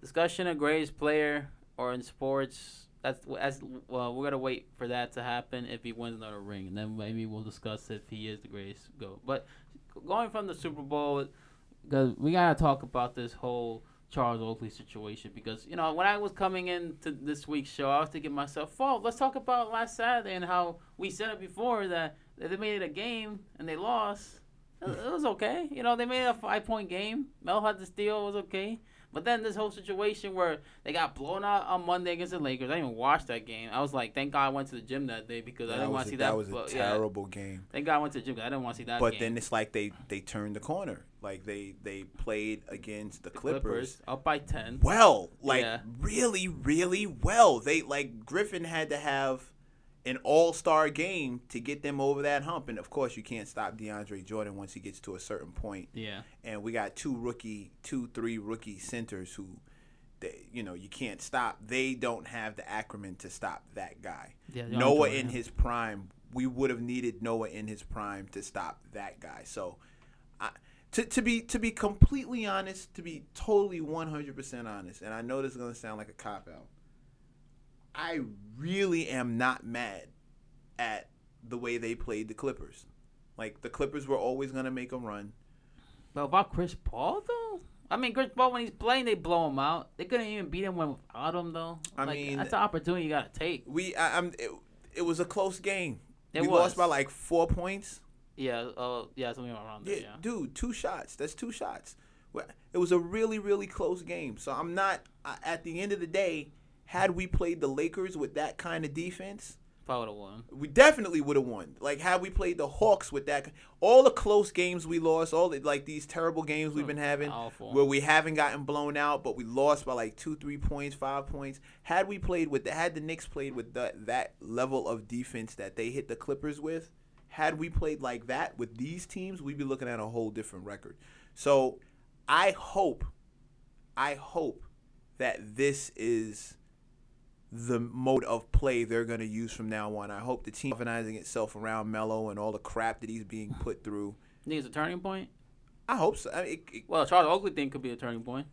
Discussion of greatest player or in sports. That's as well. We're gonna wait for that to happen if he wins another ring, and then maybe we'll discuss if he is the greatest go. But going from the Super Bowl, because we gotta talk about this whole Charles Oakley situation because you know when I was coming into this week's show, I was thinking myself, "Oh, let's talk about last Saturday and how we said it before that they made it a game and they lost. It it was okay, you know. They made a five point game. Mel had the steal, it was okay. But then this whole situation where they got blown out on Monday against the Lakers, I didn't even watch that game. I was like, thank God I went to the gym that day because I didn't want to see that that. was a but, yeah, terrible game. thank God I went to the gym I didn't want to see that. But game. then it's like they they turned the corner. Like they they played against the, The Clippers. up by ten. well, like Yeah. really, really well. They like Griffin had to have an all star game to get them over that hump. And of course, you can't stop DeAndre Jordan once he gets to a certain point. Yeah. And we got two rookie, two three rookie centers who, they, you know, you can't stop. They don't have the acumen to stop that guy. Yeah. Noah in yeah. his prime, we would have needed Noah in his prime to stop that guy. So, I, to to be to be completely honest, to be totally one hundred percent honest, and I know this is gonna sound like a cop out. I really am not mad at the way they played the Clippers. Like the Clippers were always gonna make a run. But about Chris Paul though, I mean Chris Paul when he's playing they blow him out. They couldn't even beat him without him though. I like, mean- that's an opportunity you gotta take. We I, I'm it, it was a close game. It we was. lost by like four points. Yeah. Uh. Yeah. Something around there. Yeah, Yeah. dude, two shots. That's two shots. It was a really, really close game. So I'm not. At the end of the day, had we played the Lakers with that kind of defense, Probably would have won. we definitely would have won. Like had we played the Hawks with that, all the close games we lost, all the, like these terrible games we've hmm, been having, Awful. where we haven't gotten blown out, but we lost by like two, three points, five points. Had we played with, the, had the Knicks played with that that level of defense that they hit the Clippers with, had we played like that with these teams, we'd be looking at a whole different record. So, I hope, I hope that this is the mode of play they're going to use from now on. I hope the team organizing itself around Melo and all the crap that he's being put through. You think it's a turning point? I hope so. I mean, it, it, Well, Charles Oakley thing could be a turning point.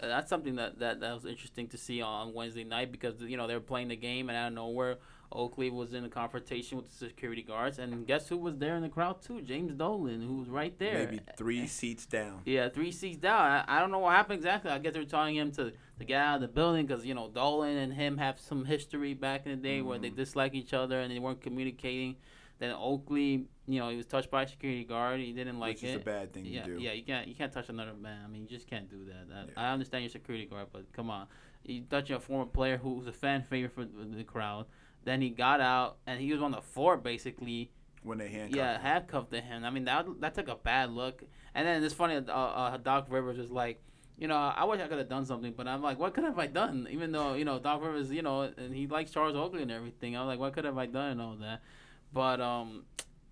Uh, that's something that, that that was interesting to see on Wednesday night because you know they were playing the game and out of nowhere Oakley was in a confrontation with the security guards and guess who was there in the crowd too? James Dolan, who was right there. maybe three seats down. Yeah, three seats down. I, I don't know what happened exactly. I guess they were telling him to, to get out of the building because you know Dolan and him have some history back in the day where Mm. they dislike each other and they weren't communicating. Then Oakley, you know, he was touched by a security guard. He didn't like it. which it. is a bad thing yeah, to do. yeah, you can't you can't touch another man. I mean, you just can't do that. that Yeah. I understand you're security guard, but come on, you touching a former player who was a fan favorite for the crowd. Then he got out and he was on the floor basically. When they handcuff. Yeah, him. handcuffed to him. I mean, that that took a bad look. And then it's funny. Uh, uh, Doc Rivers was like, you know, I wish I could have done something, but I'm like, what could have I done? Even though you know Doc Rivers, you know, and he likes Charles Oakley and everything. I was like, what could have I done and all that? But um,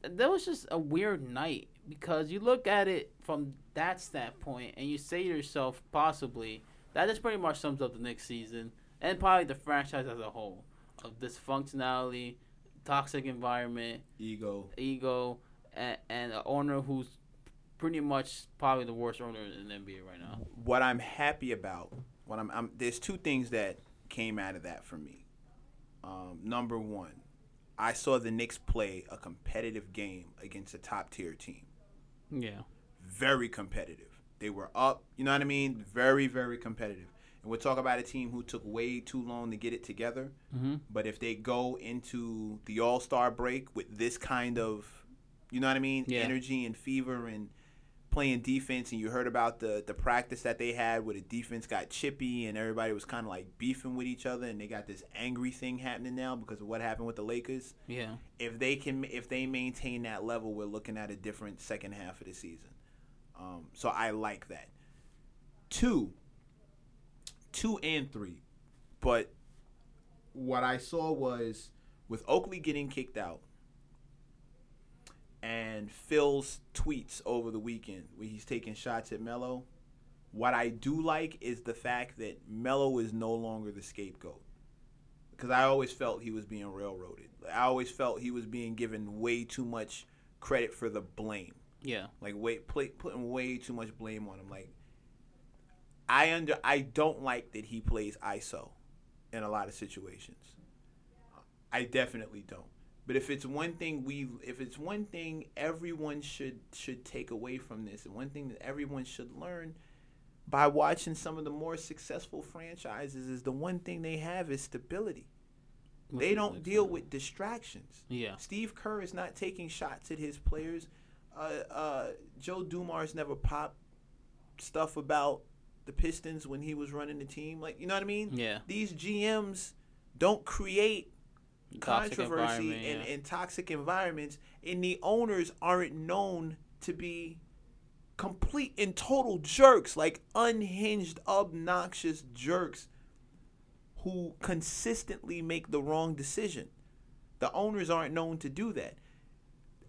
that was just a weird night because you look at it from that standpoint and you say to yourself, possibly that just pretty much sums up the next season and probably the franchise as a whole of dysfunctionality, toxic environment ego. ego and, and an owner who's pretty much probably the worst owner in the NBA right now. What I'm happy about, what I'm, I'm there's two things that came out of that for me. Um, number one, I saw the Knicks play a competitive game against a top tier team. Yeah. very competitive. They were up, you know what I mean? Very, very competitive. We'll talk about a team who took way too long to get it together. Mm-hmm. But if they go into the All Star break with this kind of, you know what I mean, Yeah. energy and fever and playing defense, and you heard about the the practice that they had where the defense got chippy and everybody was kind of like beefing with each other, and they got this angry thing happening now because of what happened with the Lakers. Yeah. If they can, if they maintain that level, we're looking at a different second half of the season. Um, so I like that. Two, two and three, but what I saw was with Oakley getting kicked out and Phil's tweets over the weekend where he's taking shots at Melo. What I do like is the fact that Melo is no longer the scapegoat. Because I always felt he was being railroaded. I always felt he was being given way too much credit for the blame. Yeah. Like way play, putting way too much blame on him. Like I under I don't like that he plays ISO in a lot of situations. I definitely don't. But if it's one thing we if it's one thing everyone should should take away from this, and one thing that everyone should learn by watching some of the more successful franchises is the one thing they have is stability. They don't deal with distractions. Yeah. Steve Kerr is not taking shots at his players. Uh, uh, Joe Dumars never popped stuff about the Pistons when he was running the team. Like, you know what I mean? Yeah. These GMs don't create Toxic controversy and, yeah. and toxic environments, and the owners aren't known to be complete and total jerks, like unhinged, obnoxious jerks who consistently make the wrong decision. The owners aren't known to do that.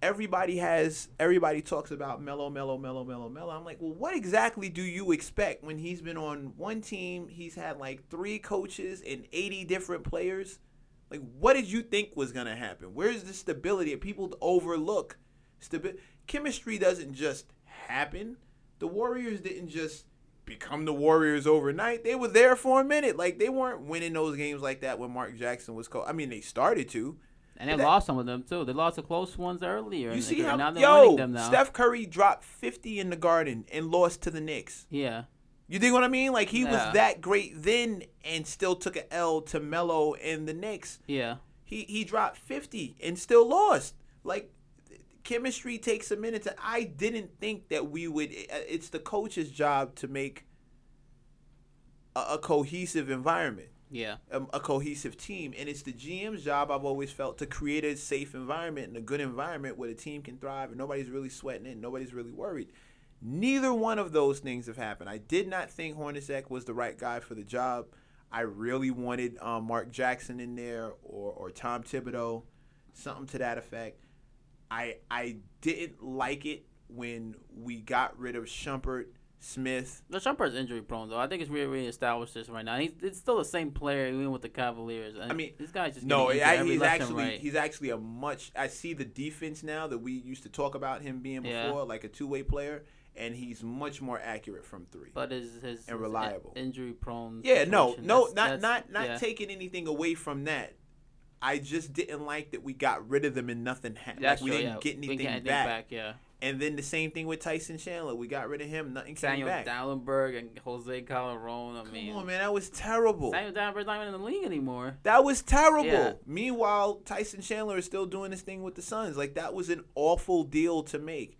Everybody has everybody talks about Melo, Melo, Melo, Melo, Melo. I'm like, well, what exactly do you expect when he's been on one team? He's had like three coaches and 80 different players. Like, what did you think was gonna happen? Where's the stability? People overlook stabi- Chemistry doesn't just happen. The Warriors didn't just become the Warriors overnight. They were there for a minute. Like they weren't winning those games like that when Mark Jackson was coach. I mean, they started to. And they That- lost some of them too. They lost the close ones earlier. You and see how now they're yo winning them now. Steph Curry dropped 50 in the Garden and lost to the Knicks. yeah. You dig what I mean? Like he Yeah. was that great then and still took an L to Melo and the Knicks. Yeah. He he dropped 50 and still lost. Like chemistry takes a minute to I didn't think that we would it's the coach's job to make a, a cohesive environment Yeah. a, a cohesive team, and it's the GM's job. I've always felt to create a safe environment and a good environment where the team can thrive and nobody's really sweating it, nobody's really worried. Neither one of those things have happened. I did not think Hornacek was the right guy for the job. I really wanted um, Mark Jackson in there or, or Tom Thibodeau, something to that effect. I I didn't like it when we got rid of Shumpert, Smith, The Shumpert's injury prone though. I think it's really, really established this right now. He's it's still the same player even with the Cavaliers. I mean, this guy's just No, I, he's actually right. he's actually a much. I see the defense now that we used to talk about him being before, Yeah. like a two way player, and he's much more accurate from three. but his his, and reliable. injury prone. yeah, no, no, that's- not that's- not not yeah. taking anything away from that. I just didn't like that we got rid of them and nothing happened. Like we true, didn't yeah. get anything can't back. Yeah, And then the same thing with Tyson Chandler. We got rid of him, nothing came back. Dalembert and Jose Calderon. I Come mean, on, man, that was terrible. Daniel Dalembert's not even in the league anymore. That was terrible. Yeah. Meanwhile, Tyson Chandler is still doing this thing with the Suns. Like that was an awful deal to make.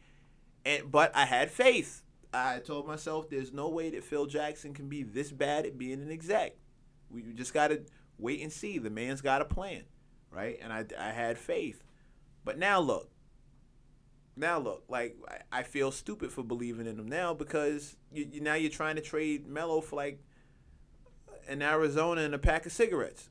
And but I had faith. I told myself there's no way that Phil Jackson can be this bad at being an exec. We just got to wait and see. The man's got a plan, right? And I, I had faith. But now look. Now look, like I, feel stupid for believing in him now because you, you now you're trying to trade Melo for like an Arizona and a pack of cigarettes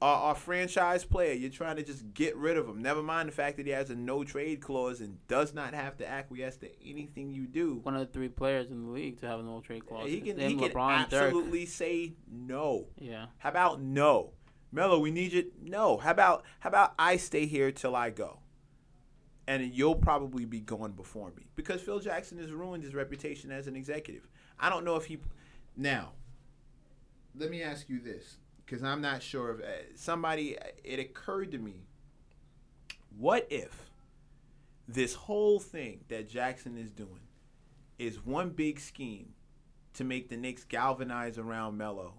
our, our franchise player. You're trying to just get rid of him. Never mind the fact that he has a no trade clause and does not have to acquiesce to anything you do. One of the three players in the league to have a no trade clause. He can, he can LeBron, Dirk. absolutely say no. Yeah. How about no? Melo, we need you. No. How about how about I stay here till I go? And you'll probably be gone before me because Phil Jackson has ruined his reputation as an executive. I don't know if he. Now, let me ask you this because I'm not sure if uh, somebody. It occurred to me. What if this whole thing that Jackson is doing is one big scheme to make the Knicks galvanize around Melo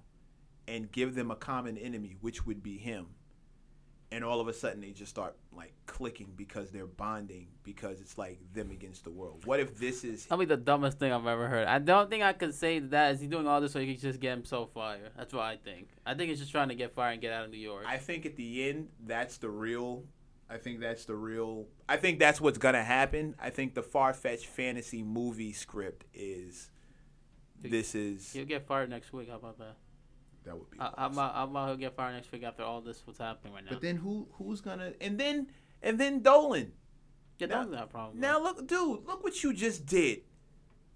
and give them a common enemy, which would be him. And all of a sudden they just start like clicking because they're bonding because it's like them against the world. What if this is That'll be the dumbest thing I've ever heard. I don't think I could say that is he doing all this so he can just get him so fired. That's what I think. I think he's just trying to get fired and get out of New York. I think at the end that's the real I think that's the real I think that's what's gonna happen. I think the far fetched fantasy movie script is this is He'll get fired next week. How about that? That would be how awesome. about, how about he'll get fired next week after all this what's happening right now? But then who who's gonna and then and then Dolan. yeah, now- don't a problem. Now look, dude, look what you just did.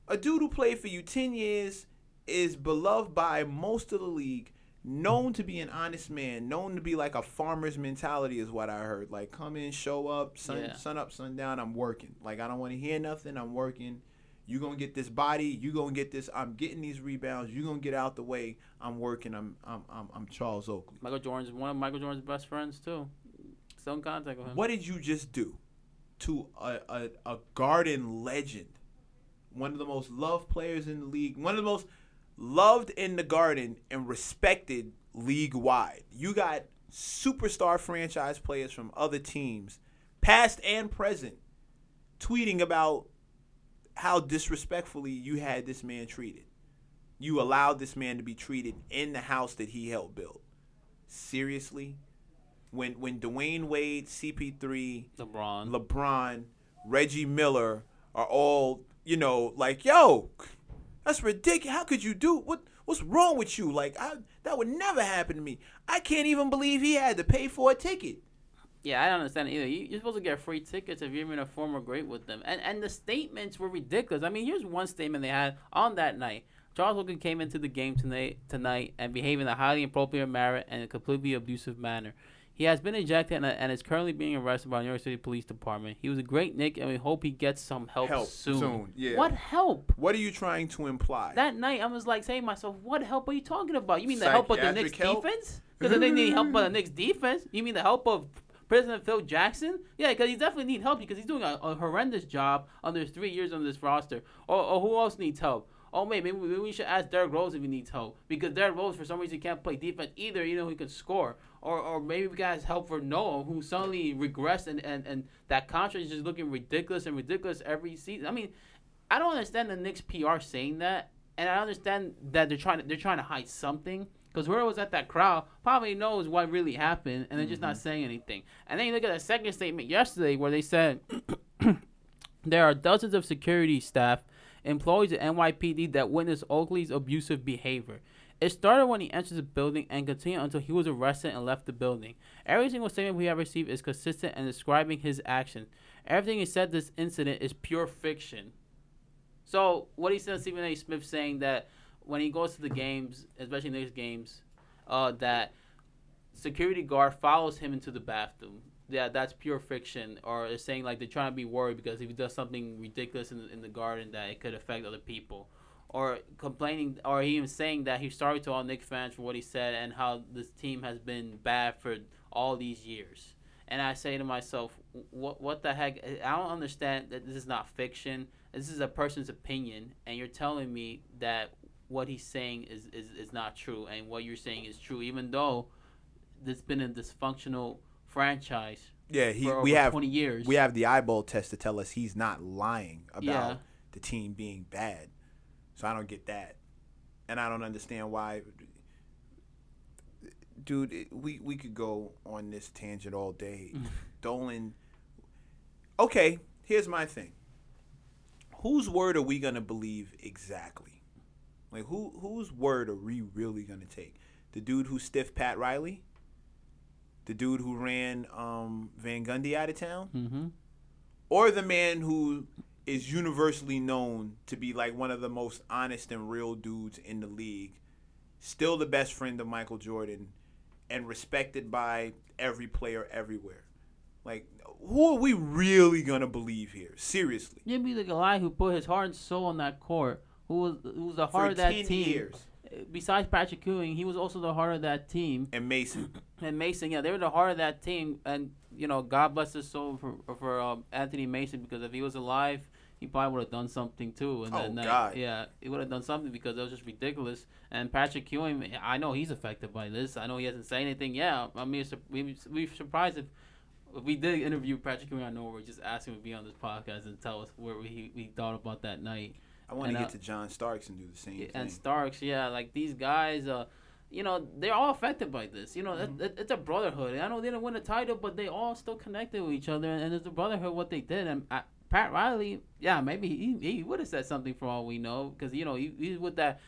A dude who played for you ten years is beloved by most of the league, known to be an honest man, known to be like a farmer's mentality is what I heard. Like come in, show up, sun Yeah. sun up, sun down, I'm working. Like I don't want to hear nothing, I'm working. You gonna get this body, you gonna get this. I'm getting these rebounds. You gonna get out the way. I'm working. I'm I'm I'm, I'm Charles Oakley. Michael Jordan's one of Michael Jordan's best friends too. Still in contact with him. What did you just do to a, a, a garden legend? One of the most loved players in the league, one of the most loved in the garden and respected league wide. You got superstar franchise players from other teams, past and present, tweeting about how disrespectfully you had this man treated. You allowed this man to be treated in the house that he helped build. Seriously? When when Dwayne Wade, CP3, LeBron. LeBron, Reggie Miller are all, you know, like, yo, that's ridiculous. How could you do what what's wrong with you? Like I that would never happen to me. I can't even believe he had to pay for a ticket. Yeah, I don't understand it either. You, you're supposed to get free tickets if you're even a former great with them. And and the statements were ridiculous. I mean, here's one statement they had on that night. Charles Hogan came into the game tonight tonight and behaved in a highly inappropriate manner and a completely abusive manner. He has been ejected and, and is currently being arrested by the New York City Police Department. He was a great Knick, and we hope he gets some help, Help soon. soon, yeah. What help? What are you trying to imply? That night, I was like saying to myself, "What help are you talking about? You mean the help of the Knicks help? defense? Because they need help by the <laughs> Knicks defense. You mean the help of President Phil Jackson? Yeah, because he definitely need help because he's doing a, a horrendous job under three years on this roster. Or, or who else needs help? Oh, maybe, maybe maybe we should ask Derrick Rose if he needs help because Derrick Rose for some reason can't play defense either. You know he can score. Or, or maybe we guys help for Noah who suddenly regressed and, and, and that contract is just looking ridiculous and ridiculous every season. I mean, I don't understand the Knicks PR saying that, and I understand that they're trying to they're trying to hide something. Because whoever was at that crowd probably knows what really happened, and they're just not mm-hmm. saying anything. And then you look at the second statement yesterday where they said <coughs> there are dozens of security staff, employees at NYPD that witnessed Oakley's abusive behavior. It started when he entered the building and continued until he was arrested and left the building. Every single statement we have received is consistent in describing his actions. Everything he said this incident is pure fiction. So what he said, Stephen A. Smith, saying that when he goes to the games, especially Knicks games, uh, that security guard follows him into the bathroom. Yeah, that's pure fiction. Or it's saying like they're trying to be worried because if he does something ridiculous in the, in the garden, that it could affect other people. Or complaining, or he even saying that he's sorry to all Knicks fans for what he said and how this team has been bad for all these years. And I say to myself, what what the heck? I don't understand that this is not fiction. This is a person's opinion, and you're telling me that what he's saying is, is, is not true, and what you're saying is true, even though there's been a dysfunctional franchise yeah, he, for over we have 20 years. we have the eyeball test to tell us he's not lying about Yeah. the team being bad. So I don't get that, and I don't understand why. Dude, it, we we could go on this tangent all day. <laughs> Dolan. Okay, here's my thing. Whose word are we gonna believe exactly? Like who whose word are we really gonna take? The dude who stiffed Pat Riley? The dude who ran um, Van Gundy out of town? mm-hmm. or the man who is universally known to be like one of the most honest and real dudes in the league, still the best friend of Michael Jordan, and respected by every player everywhere. Like, who are we really gonna believe here? Seriously, You'd be the guy who put his heart and soul on that court, who was who was the heart of that team. years, Besides Patrick Ewing, he was also the heart of that team. and Mason. And Mason, yeah, they were the heart of that team. And you know, God bless his soul for for um, Anthony Mason because if he was alive, he probably would have done something too. And Oh, then, uh, God. yeah, he would have done something because it was just ridiculous. And Patrick Ewing, I know he's affected by this. I know he hasn't said anything. Yeah, I mean, it's- we we surprised if. If we did interview Patrick Ewing, I know we're just asking him to be on this podcast and tell us where we, we thought about that night. I want to uh, get to John Starks and do the same and thing. Starks, yeah, like these guys, uh, you know, they're all affected by this. You know, Mm-hmm. it, it's a brotherhood. I know they didn't win a title, but they all still connected with each other, and it's a brotherhood what they did. And uh, Pat Riley, yeah, maybe he, he would have said something for all we know, because you know he, he's with that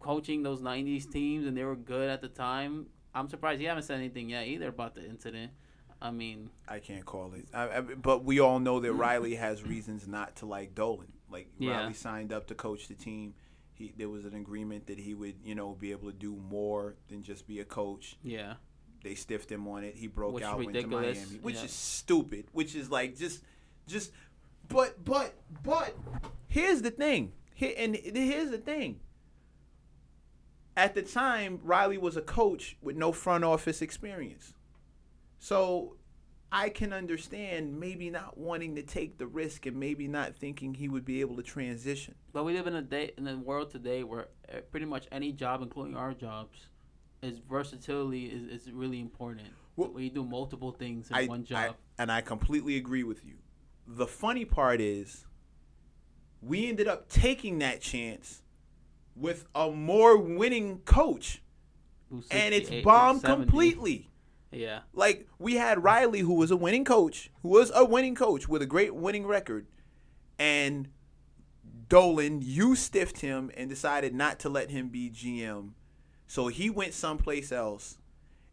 coaching those '90s teams, and they were good at the time. I'm surprised he haven't said anything yet either about the incident. I mean, I can't call it. I, I, but we all know that Riley has reasons not to like Dolan. Like Yeah. Riley signed up to coach the team. He there was an agreement that he would, you know, be able to do more than just be a coach. yeah, They stiffed him on it. He broke Which out, went to ridiculous, Miami, which yeah. is stupid. Which is like just, just. But but but here's the thing. Here and here's the thing. At the time, Riley was a coach with no front office experience. So I can understand maybe not wanting to take the risk and maybe not thinking he would be able to transition. But we live in a day in a world today where uh, pretty much any job, including our jobs, is versatility is, is really important. Well- where you do multiple things in I, one I- job. and I completely agree with you. The funny part is we ended up taking that chance with a more winning coach and it's 68, bombed completely. Yeah, Like we had Riley, who was a winning coach, who was a winning coach with a great winning record, and Dolan, you stiffed him and decided not to let him be GM, so he went someplace else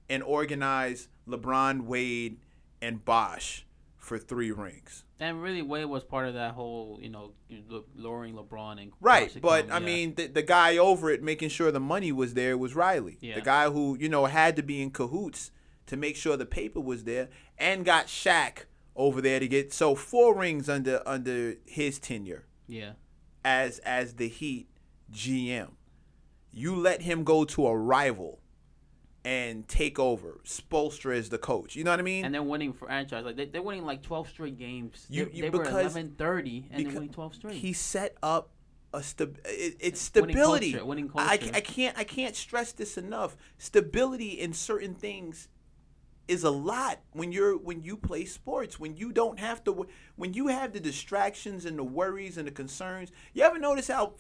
and organized LeBron, Wade, and Bosh for three rings. and really Wade was part of that whole you know lo- lowering LeBron and Right, Bosh but I yeah. mean, the, the guy over it making sure the money was there was Riley. Yeah. The guy who, you know, had to be in cahoots to make sure the paper was there and got Shaq over there to get so four rings under under his tenure yeah, as as the Heat GM. You let him go to a rival and take over. Spoelstra is the coach. You know what I mean? and they're winning franchise like they, they're winning like twelve straight games. You- they, you- they were because- 11-30 and they're winning twelve straight. he set up a stab- it, it's Winning stability. culture, winning I, culture. I can't I can't stress this enough. Stability in certain things is a lot when you're when you play sports. When you don't have to when you have the distractions and the worries and the concerns. You ever notice how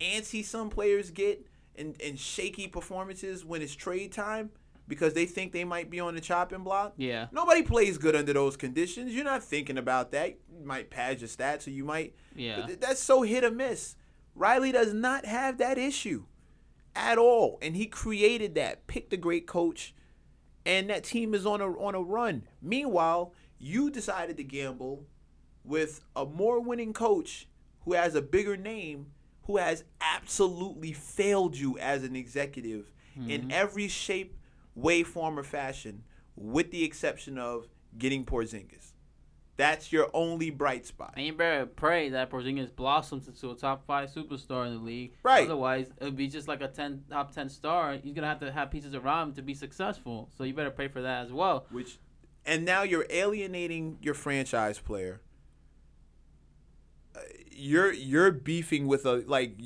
antsy some players get and, and shaky performances when it's trade time because they think they might be on the chopping block? yeah, Nobody plays good under those conditions. You're not thinking about that. You might pad your stats or you might yeah. Th- That's so hit or miss. Riley does not have that issue at all, and he created that. Picked a great coach, and that team is on a on a run. Meanwhile, you decided to gamble with a more winning coach who has a bigger name, who has absolutely failed you as an executive in mm-hmm. every shape, way, form, or fashion, with the exception of getting Porzingis. That's your only bright spot. And you better pray that Porzingis blossoms into a top five superstar in the league. Right. Otherwise, it'll be just like a ten top ten star. He's gonna have to have pieces around him to be successful. So you better pray for that as well. Which, and now you're alienating your franchise player. Uh, You're you're beefing with a like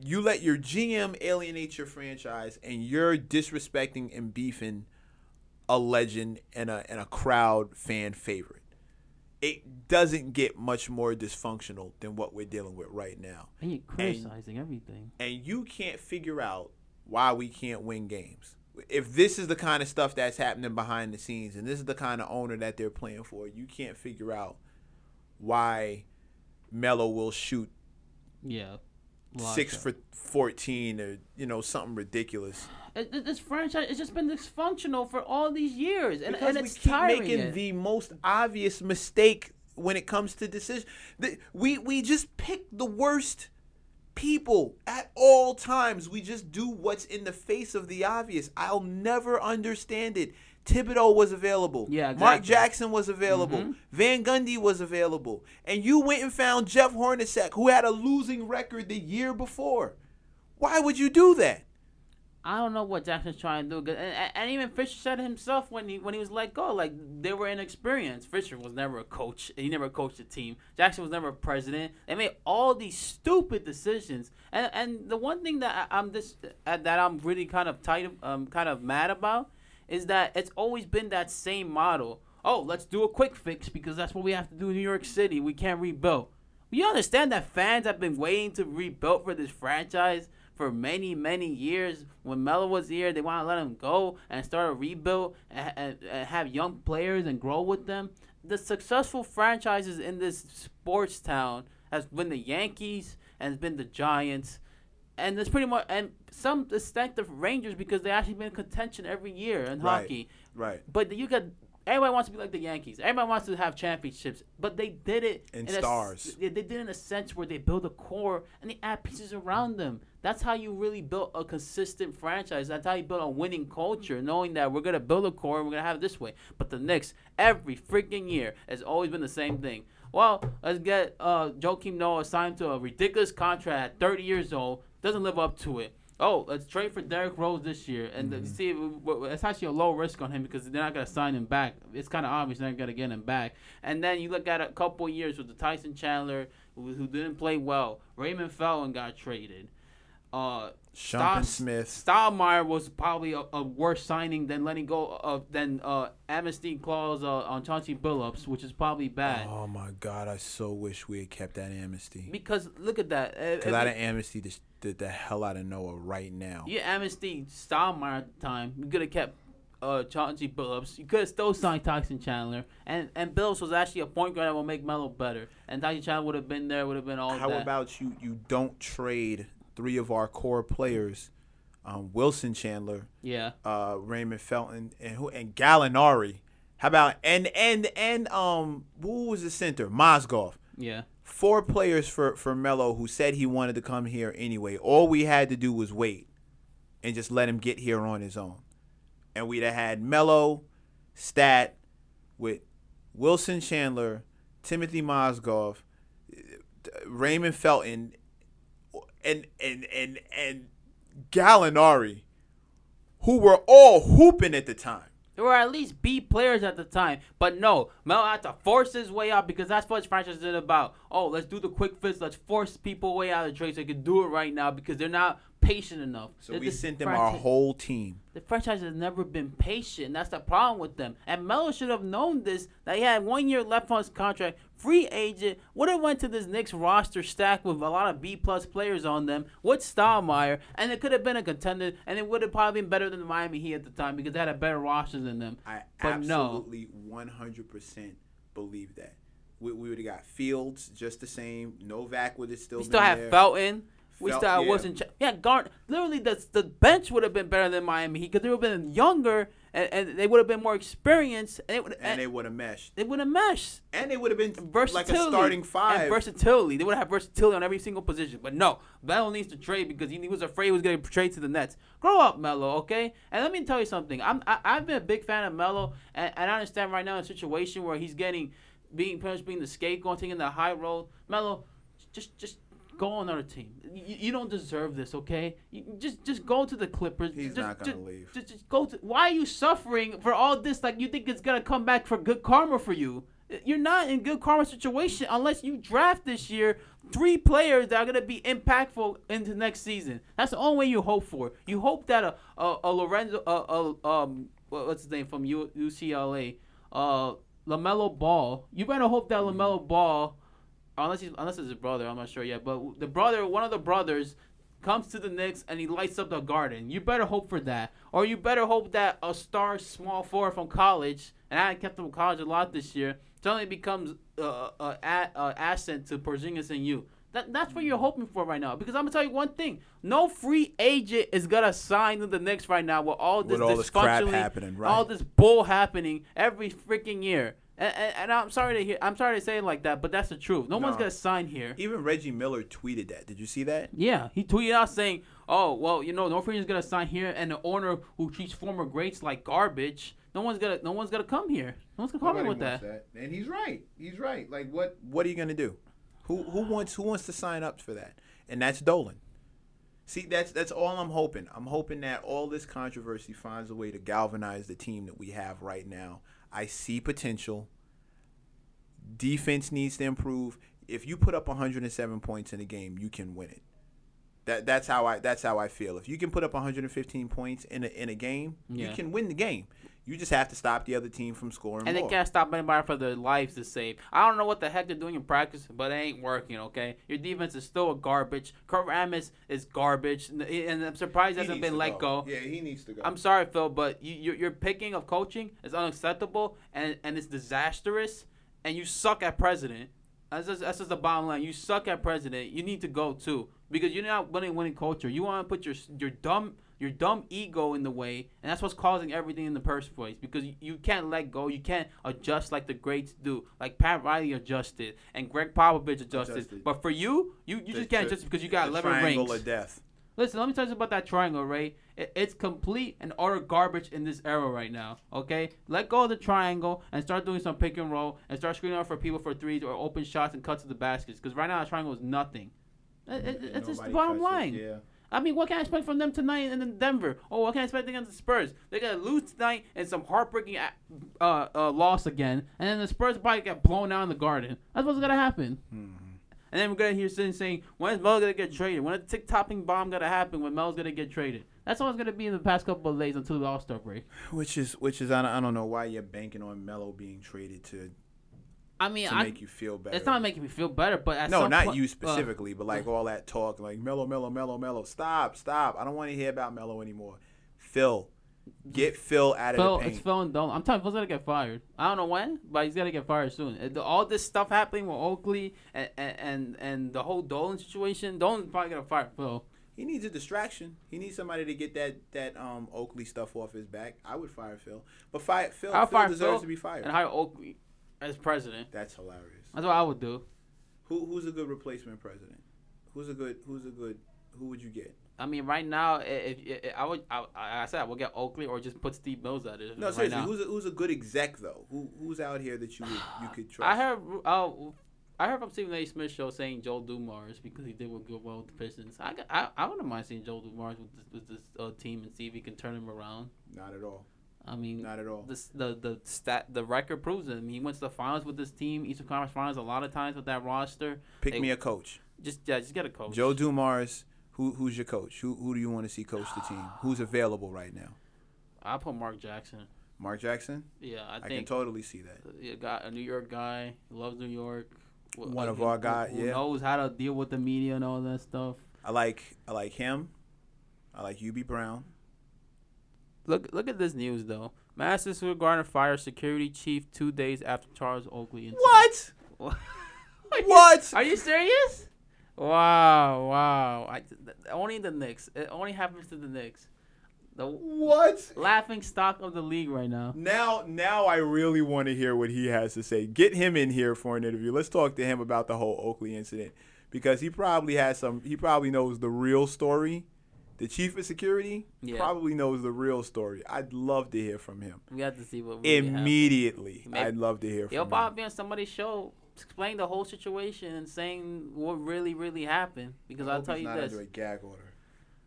you let your GM alienate your franchise, and you're disrespecting and beefing a legend and a and a crowd fan favorite. It doesn't get much more dysfunctional than what we're dealing with right now, And you're criticizing everything. and you can't figure out why we can't win games. If this is the kind of stuff that's happening behind the scenes, and this is the kind of owner that they're playing for, you can't figure out why Melo will shoot Yeah. Six shots. for fourteen or you know something ridiculous. It- this franchise it's just been dysfunctional for all these years, and, because and we it's keep making it. the most obvious mistake when it comes to decisions. The, we we just pick the worst people at all times. We just do what's in the face of the obvious. I'll never understand it. Thibodeau was available. Yeah, Mark. Jackson was available. Mhm. Van Gundy was available. And you went and found Jeff Hornacek, who had a losing record the year before. Why would you do that? I don't know what Jackson's trying to do. And, and, even Fisher said himself when he when he was let go, like they were inexperienced. Fisher was never a coach. He never coached a team. Jackson was never a president. They made all these stupid decisions. And and the one thing that I, I'm this uh, that I'm really kind of tight, um, kind of mad about, is that it's always been that same model. Oh, let's do a quick fix because that's what we have to do in New York City. We can't rebuild. You understand that fans have been waiting to rebuild for this franchise for many, many years. When Melo was here, they want to let him go and start a rebuild and, and, and have young players and grow with them. The successful franchises in this sports town has been the Yankees and has been the Giants. And it's pretty much and some extent the Rangers because they actually been in contention every year in Right. hockey. Right. But you got everybody wants to be like the Yankees. Everybody wants to have championships, but they did it In a s- stars. they, they did it in a sense where they build a core and they add pieces around them. That's how you really build a consistent franchise. That's how you build a winning culture, knowing that we're gonna build a core and we're gonna have it this way. But the Knicks, every freaking year, has always been the same thing. Well, let's get uh, Joakim Noah signed to a ridiculous contract at 30 years old. Doesn't live up to it. Oh, let's trade for Derrick Rose this year, and uh, see, it's actually a low risk on him because they're not gonna sign him back. It's kind of obvious they're not gonna get him back. And then you look at a couple years with the Tyson Chandler, who, who didn't play well. Raymond Felton got traded. Uh, Smith. Stoudemire was probably a, a worse signing than letting go of than uh, amnesty clause uh, on Chauncey Billups, which is probably bad. Oh my God! I so wish we had kept that amnesty. Because look at that. Because if I'd amnesty the, the, the hell out of Noah right now. You amnesty Stoudemire time. You could have kept uh, Chauncey Billups. You could have still signed Tyson Chandler. And and Billups was actually a point guard that will make Melo better. And Tyson Chandler would have been there, would have been all How about you? You don't trade three of our core players, um, Wilson Chandler, yeah. uh, Raymond Felton, and who and Gallinari. How about and and and um who was the center? Mozgov. Yeah. Four players for for Melo who said he wanted to come here anyway. All we had to do was wait and just let him get here on his own. And we'd have had Melo, Stat, with Wilson Chandler, Timothy Mozgov, Raymond Felton, and and and and Gallinari, who were all hooping at the time. There were at least B players at the time. But no, Melo had to force his way out because that's what his franchise is about. Oh, let's do the quick fix. Let's force people way out of the trade so they can do it right now because they're not patient enough. So Th- we sent them our whole team. The franchise has never been patient. That's the problem with them. And Melo should have known this. That he had one year left on his contract. Free agent would have went to this Knicks roster stack with a lot of B plus players on them with Stoudemire, and it could have been a contender, and it would have probably been better than the Miami Heat at the time because they had a better roster than them. I But absolutely 100% believe that. We, we would have got Fields just the same. Novak would have still We still have there. Felton. We Fel- still yeah. Ch- yeah, Garn. Literally, the the bench would have been better than Miami Heat because they would have been younger and, and they would have been more experienced, and, and and they would have meshed. they would have meshed. And they would have been versatility. like a starting And five. versatility. They would have versatility on every single position. But no, Melo needs to trade because he, he was afraid he was going to trade to the Nets. Grow up, Melo, okay? And let me tell you something. I'm, I, I've been a big fan of Melo, and, and I understand right now in a situation where he's getting, being pretty much being the scapegoat, taking the high road. Melo, just just go on another team. You, you don't deserve this, okay? You, just just go to the Clippers. He's just, not gonna just- leave. Just, just go to. Why are you suffering for all this? Like you think it's gonna come back for good karma for you? You're not in good karma situation unless you draft this year three players that are gonna be impactful into next season. That's the only way you hope for. You hope that a a, a Lorenzo a, a um what's his name from U, UCLA uh Lamelo Ball. You better hope that Lamelo Ball unless he's unless it's his brother, I'm not sure yet. But the brother, one of the brothers, comes to the Knicks and he lights up the garden. You better hope for that, or you better hope that a star small forward from college, and I kept him in college a lot this year, suddenly becomes uh, a, a, a asset to Porzingis and you. That, that's what you're hoping for right now. Because I'm gonna tell you one thing: no free agent is gonna sign to the Knicks right now with all this With all this crap happening, right. all this bull happening every freaking year. And, and, and I'm sorry to hear, I'm sorry to say it like that, but that's the truth. No, one's gonna sign here. Even Reggie Miller tweeted that. Did you see that? Yeah, he tweeted out saying, "Oh, well, you know, no free gonna sign here, and the owner who treats former greats like garbage. No one's gonna, no one's gonna come here. No one's gonna come here with that. And he's right. He's right. Like what? What are you gonna do? Who who wants who wants to sign up for that? And that's Dolan. See, that's that's all I'm hoping. I'm hoping that all this controversy finds a way to galvanize the team that we have right now. I see potential. Defense needs to improve. If you put up 107 points in a game, you can win it. That that's how I that's how I feel. If you can put up 115 points in a in a game, Yeah. you can win the game. You just have to stop the other team from scoring And more. they can't stop anybody for their lives to save. I don't know what the heck they're doing in practice, but it ain't working, okay? Your defense is still a garbage. Kurt Rambis is garbage. And- I'm surprised he hasn't been let go. Yeah, he needs to go. I'm sorry, Phil, but you, your, your picking of coaching is unacceptable and, and it's disastrous, and you suck at president. That's just, that's just the bottom line. You suck at president. You need to go too because you're not winning winning culture. You want to put your your dumb your dumb ego in the way, and that's what's causing everything in the first place. Because you, you can't let go. You can't adjust like the greats do. Like Pat Riley adjusted and Gregg Popovich adjusted. Adjusted. But for you, you, you The- just can't the- adjust because you got 11 triangle rings. of death. Listen, let me tell you about that triangle, Ray. It, it's complete and utter garbage in this era right now. Okay, let go of the triangle and start doing some pick and roll and start screening out for people for threes or open shots and cuts to the baskets. Because right now, the triangle is nothing. It- it- it's just the bottom cuts it, line. Yeah. I mean, what can I expect from them tonight and in Denver? Oh, what can I expect against the Spurs? They're gonna lose tonight and some heartbreaking uh, uh, loss again, and then the Spurs probably get blown out in the Garden. That's what's gonna happen. Mm-hmm. And then we're gonna hear sitting saying, "When is Melo gonna get traded? When is the tick topping bomb gonna happen? When Mel's gonna get traded?" That's all it's gonna be in the past couple of days until the All Star break. Which is which is I don't, I don't know why you're banking on Melo being traded to I mean, to I, make you feel better. it's not making me feel better, but at no, not point- you uh, specifically, but like all that talk, like Melo, Melo, mellow, Melo. Stop, stop. I don't want to hear about Melo anymore. Phil, get Phil out of Phil, the it's paint. Phil and Dolan. I'm telling you, Phil's gonna get fired. I don't know when, but he's gonna get fired soon. All this stuff happening with Oakley and and and, and the whole Dolan situation, Dolan's probably gonna fire Phil. He needs a distraction. He needs somebody to get that that um Oakley stuff off his back. I would fire Phil, but fire Phil. I'll Phil fire deserves Phil to be fired. and hire Oakley as president. That's hilarious. That's what I would do. Who who's a good replacement president? Who's a good who's a good who would you get? I mean, right now, if, if, if I would, I, I said I would get Oakley or just put Steve Mills at it. No, right seriously, now. who's a, who's a good exec though? Who who's out here that you would you could <sighs> trust? I heard, uh, I heard from Stephen A. Smith show saying Joe Dumars because he did good well with the Pistons. I, I, I wouldn't mind seeing Joe Dumars with this, with this uh, team and see if he can turn him around. Not at all. I mean, Not at all. this, the the stat the record proves it. I mean, he went to the finals with this team, Eastern Conference Finals a lot of times with that roster. Pick Hey, me a coach. Just yeah, just get a coach. Joe Dumars. Who who's your coach? Who who do you want to see coach the team? <sighs> Who's available right now? I put Mark Jackson. Mark Jackson. Yeah, I, I, can totally see that. a guy, a New York guy, loves New York. One uh, of our guy- who yeah. knows how to deal with the media and all that stuff. I like I like him. I like Hubie Brown. Look, look at this news though. Madison Square Garden fires security chief two days after Charles Oakley incident. <laughs> What? Are you- What? Are you serious? Wow, wow. I, only the Knicks. It only happens to the Knicks. The What? laughing stock of the league right now. Now, now I really want to hear what he has to say. Get him in here for an interview. Let's talk to him about the whole Oakley incident because he probably has some. He probably knows the real story. The chief of security Yeah. probably knows the real story. I'd love to hear from him We have to see what really immediately. Maybe- I'd love to hear from. He'll from him. probably be on somebody's show explaining the whole situation and saying what really, really happened. Because I I'll tell he's you not this. under a gag order.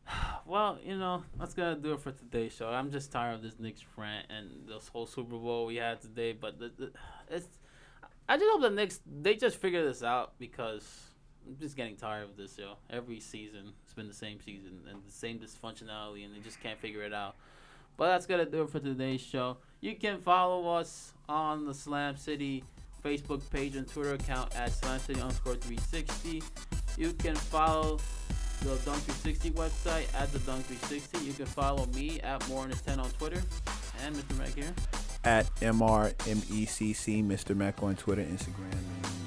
<sighs> Well, you know, that's gonna do it for today's show. I'm just tired of this Knicks rant and this whole Super Bowl we had today. But the, the, it's, I just hope the Knicks they just figure this out because I'm just getting tired of this, yo. Every season it's been the same season and the same dysfunctionality, and they just can't figure it out. But that's gonna do it for today's show. You can follow us on the Slam City Facebook page and Twitter account at Slam City underscore 360. You can follow the Dunk 360 website at the Dunk 360. You can follow me at Morning10 on Twitter. And Mr. Mac here. At MRMECC, Mr. Mac on Twitter, Instagram, and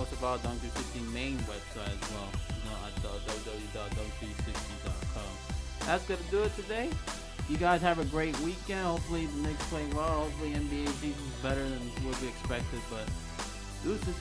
also follow Dunk 360 main website as well. You know, at uh, www.dunk360.com. That's to do it today. You guys have a great weekend. Hopefully the Knicks play well. Hopefully NBA is better than what we expected. But deuces.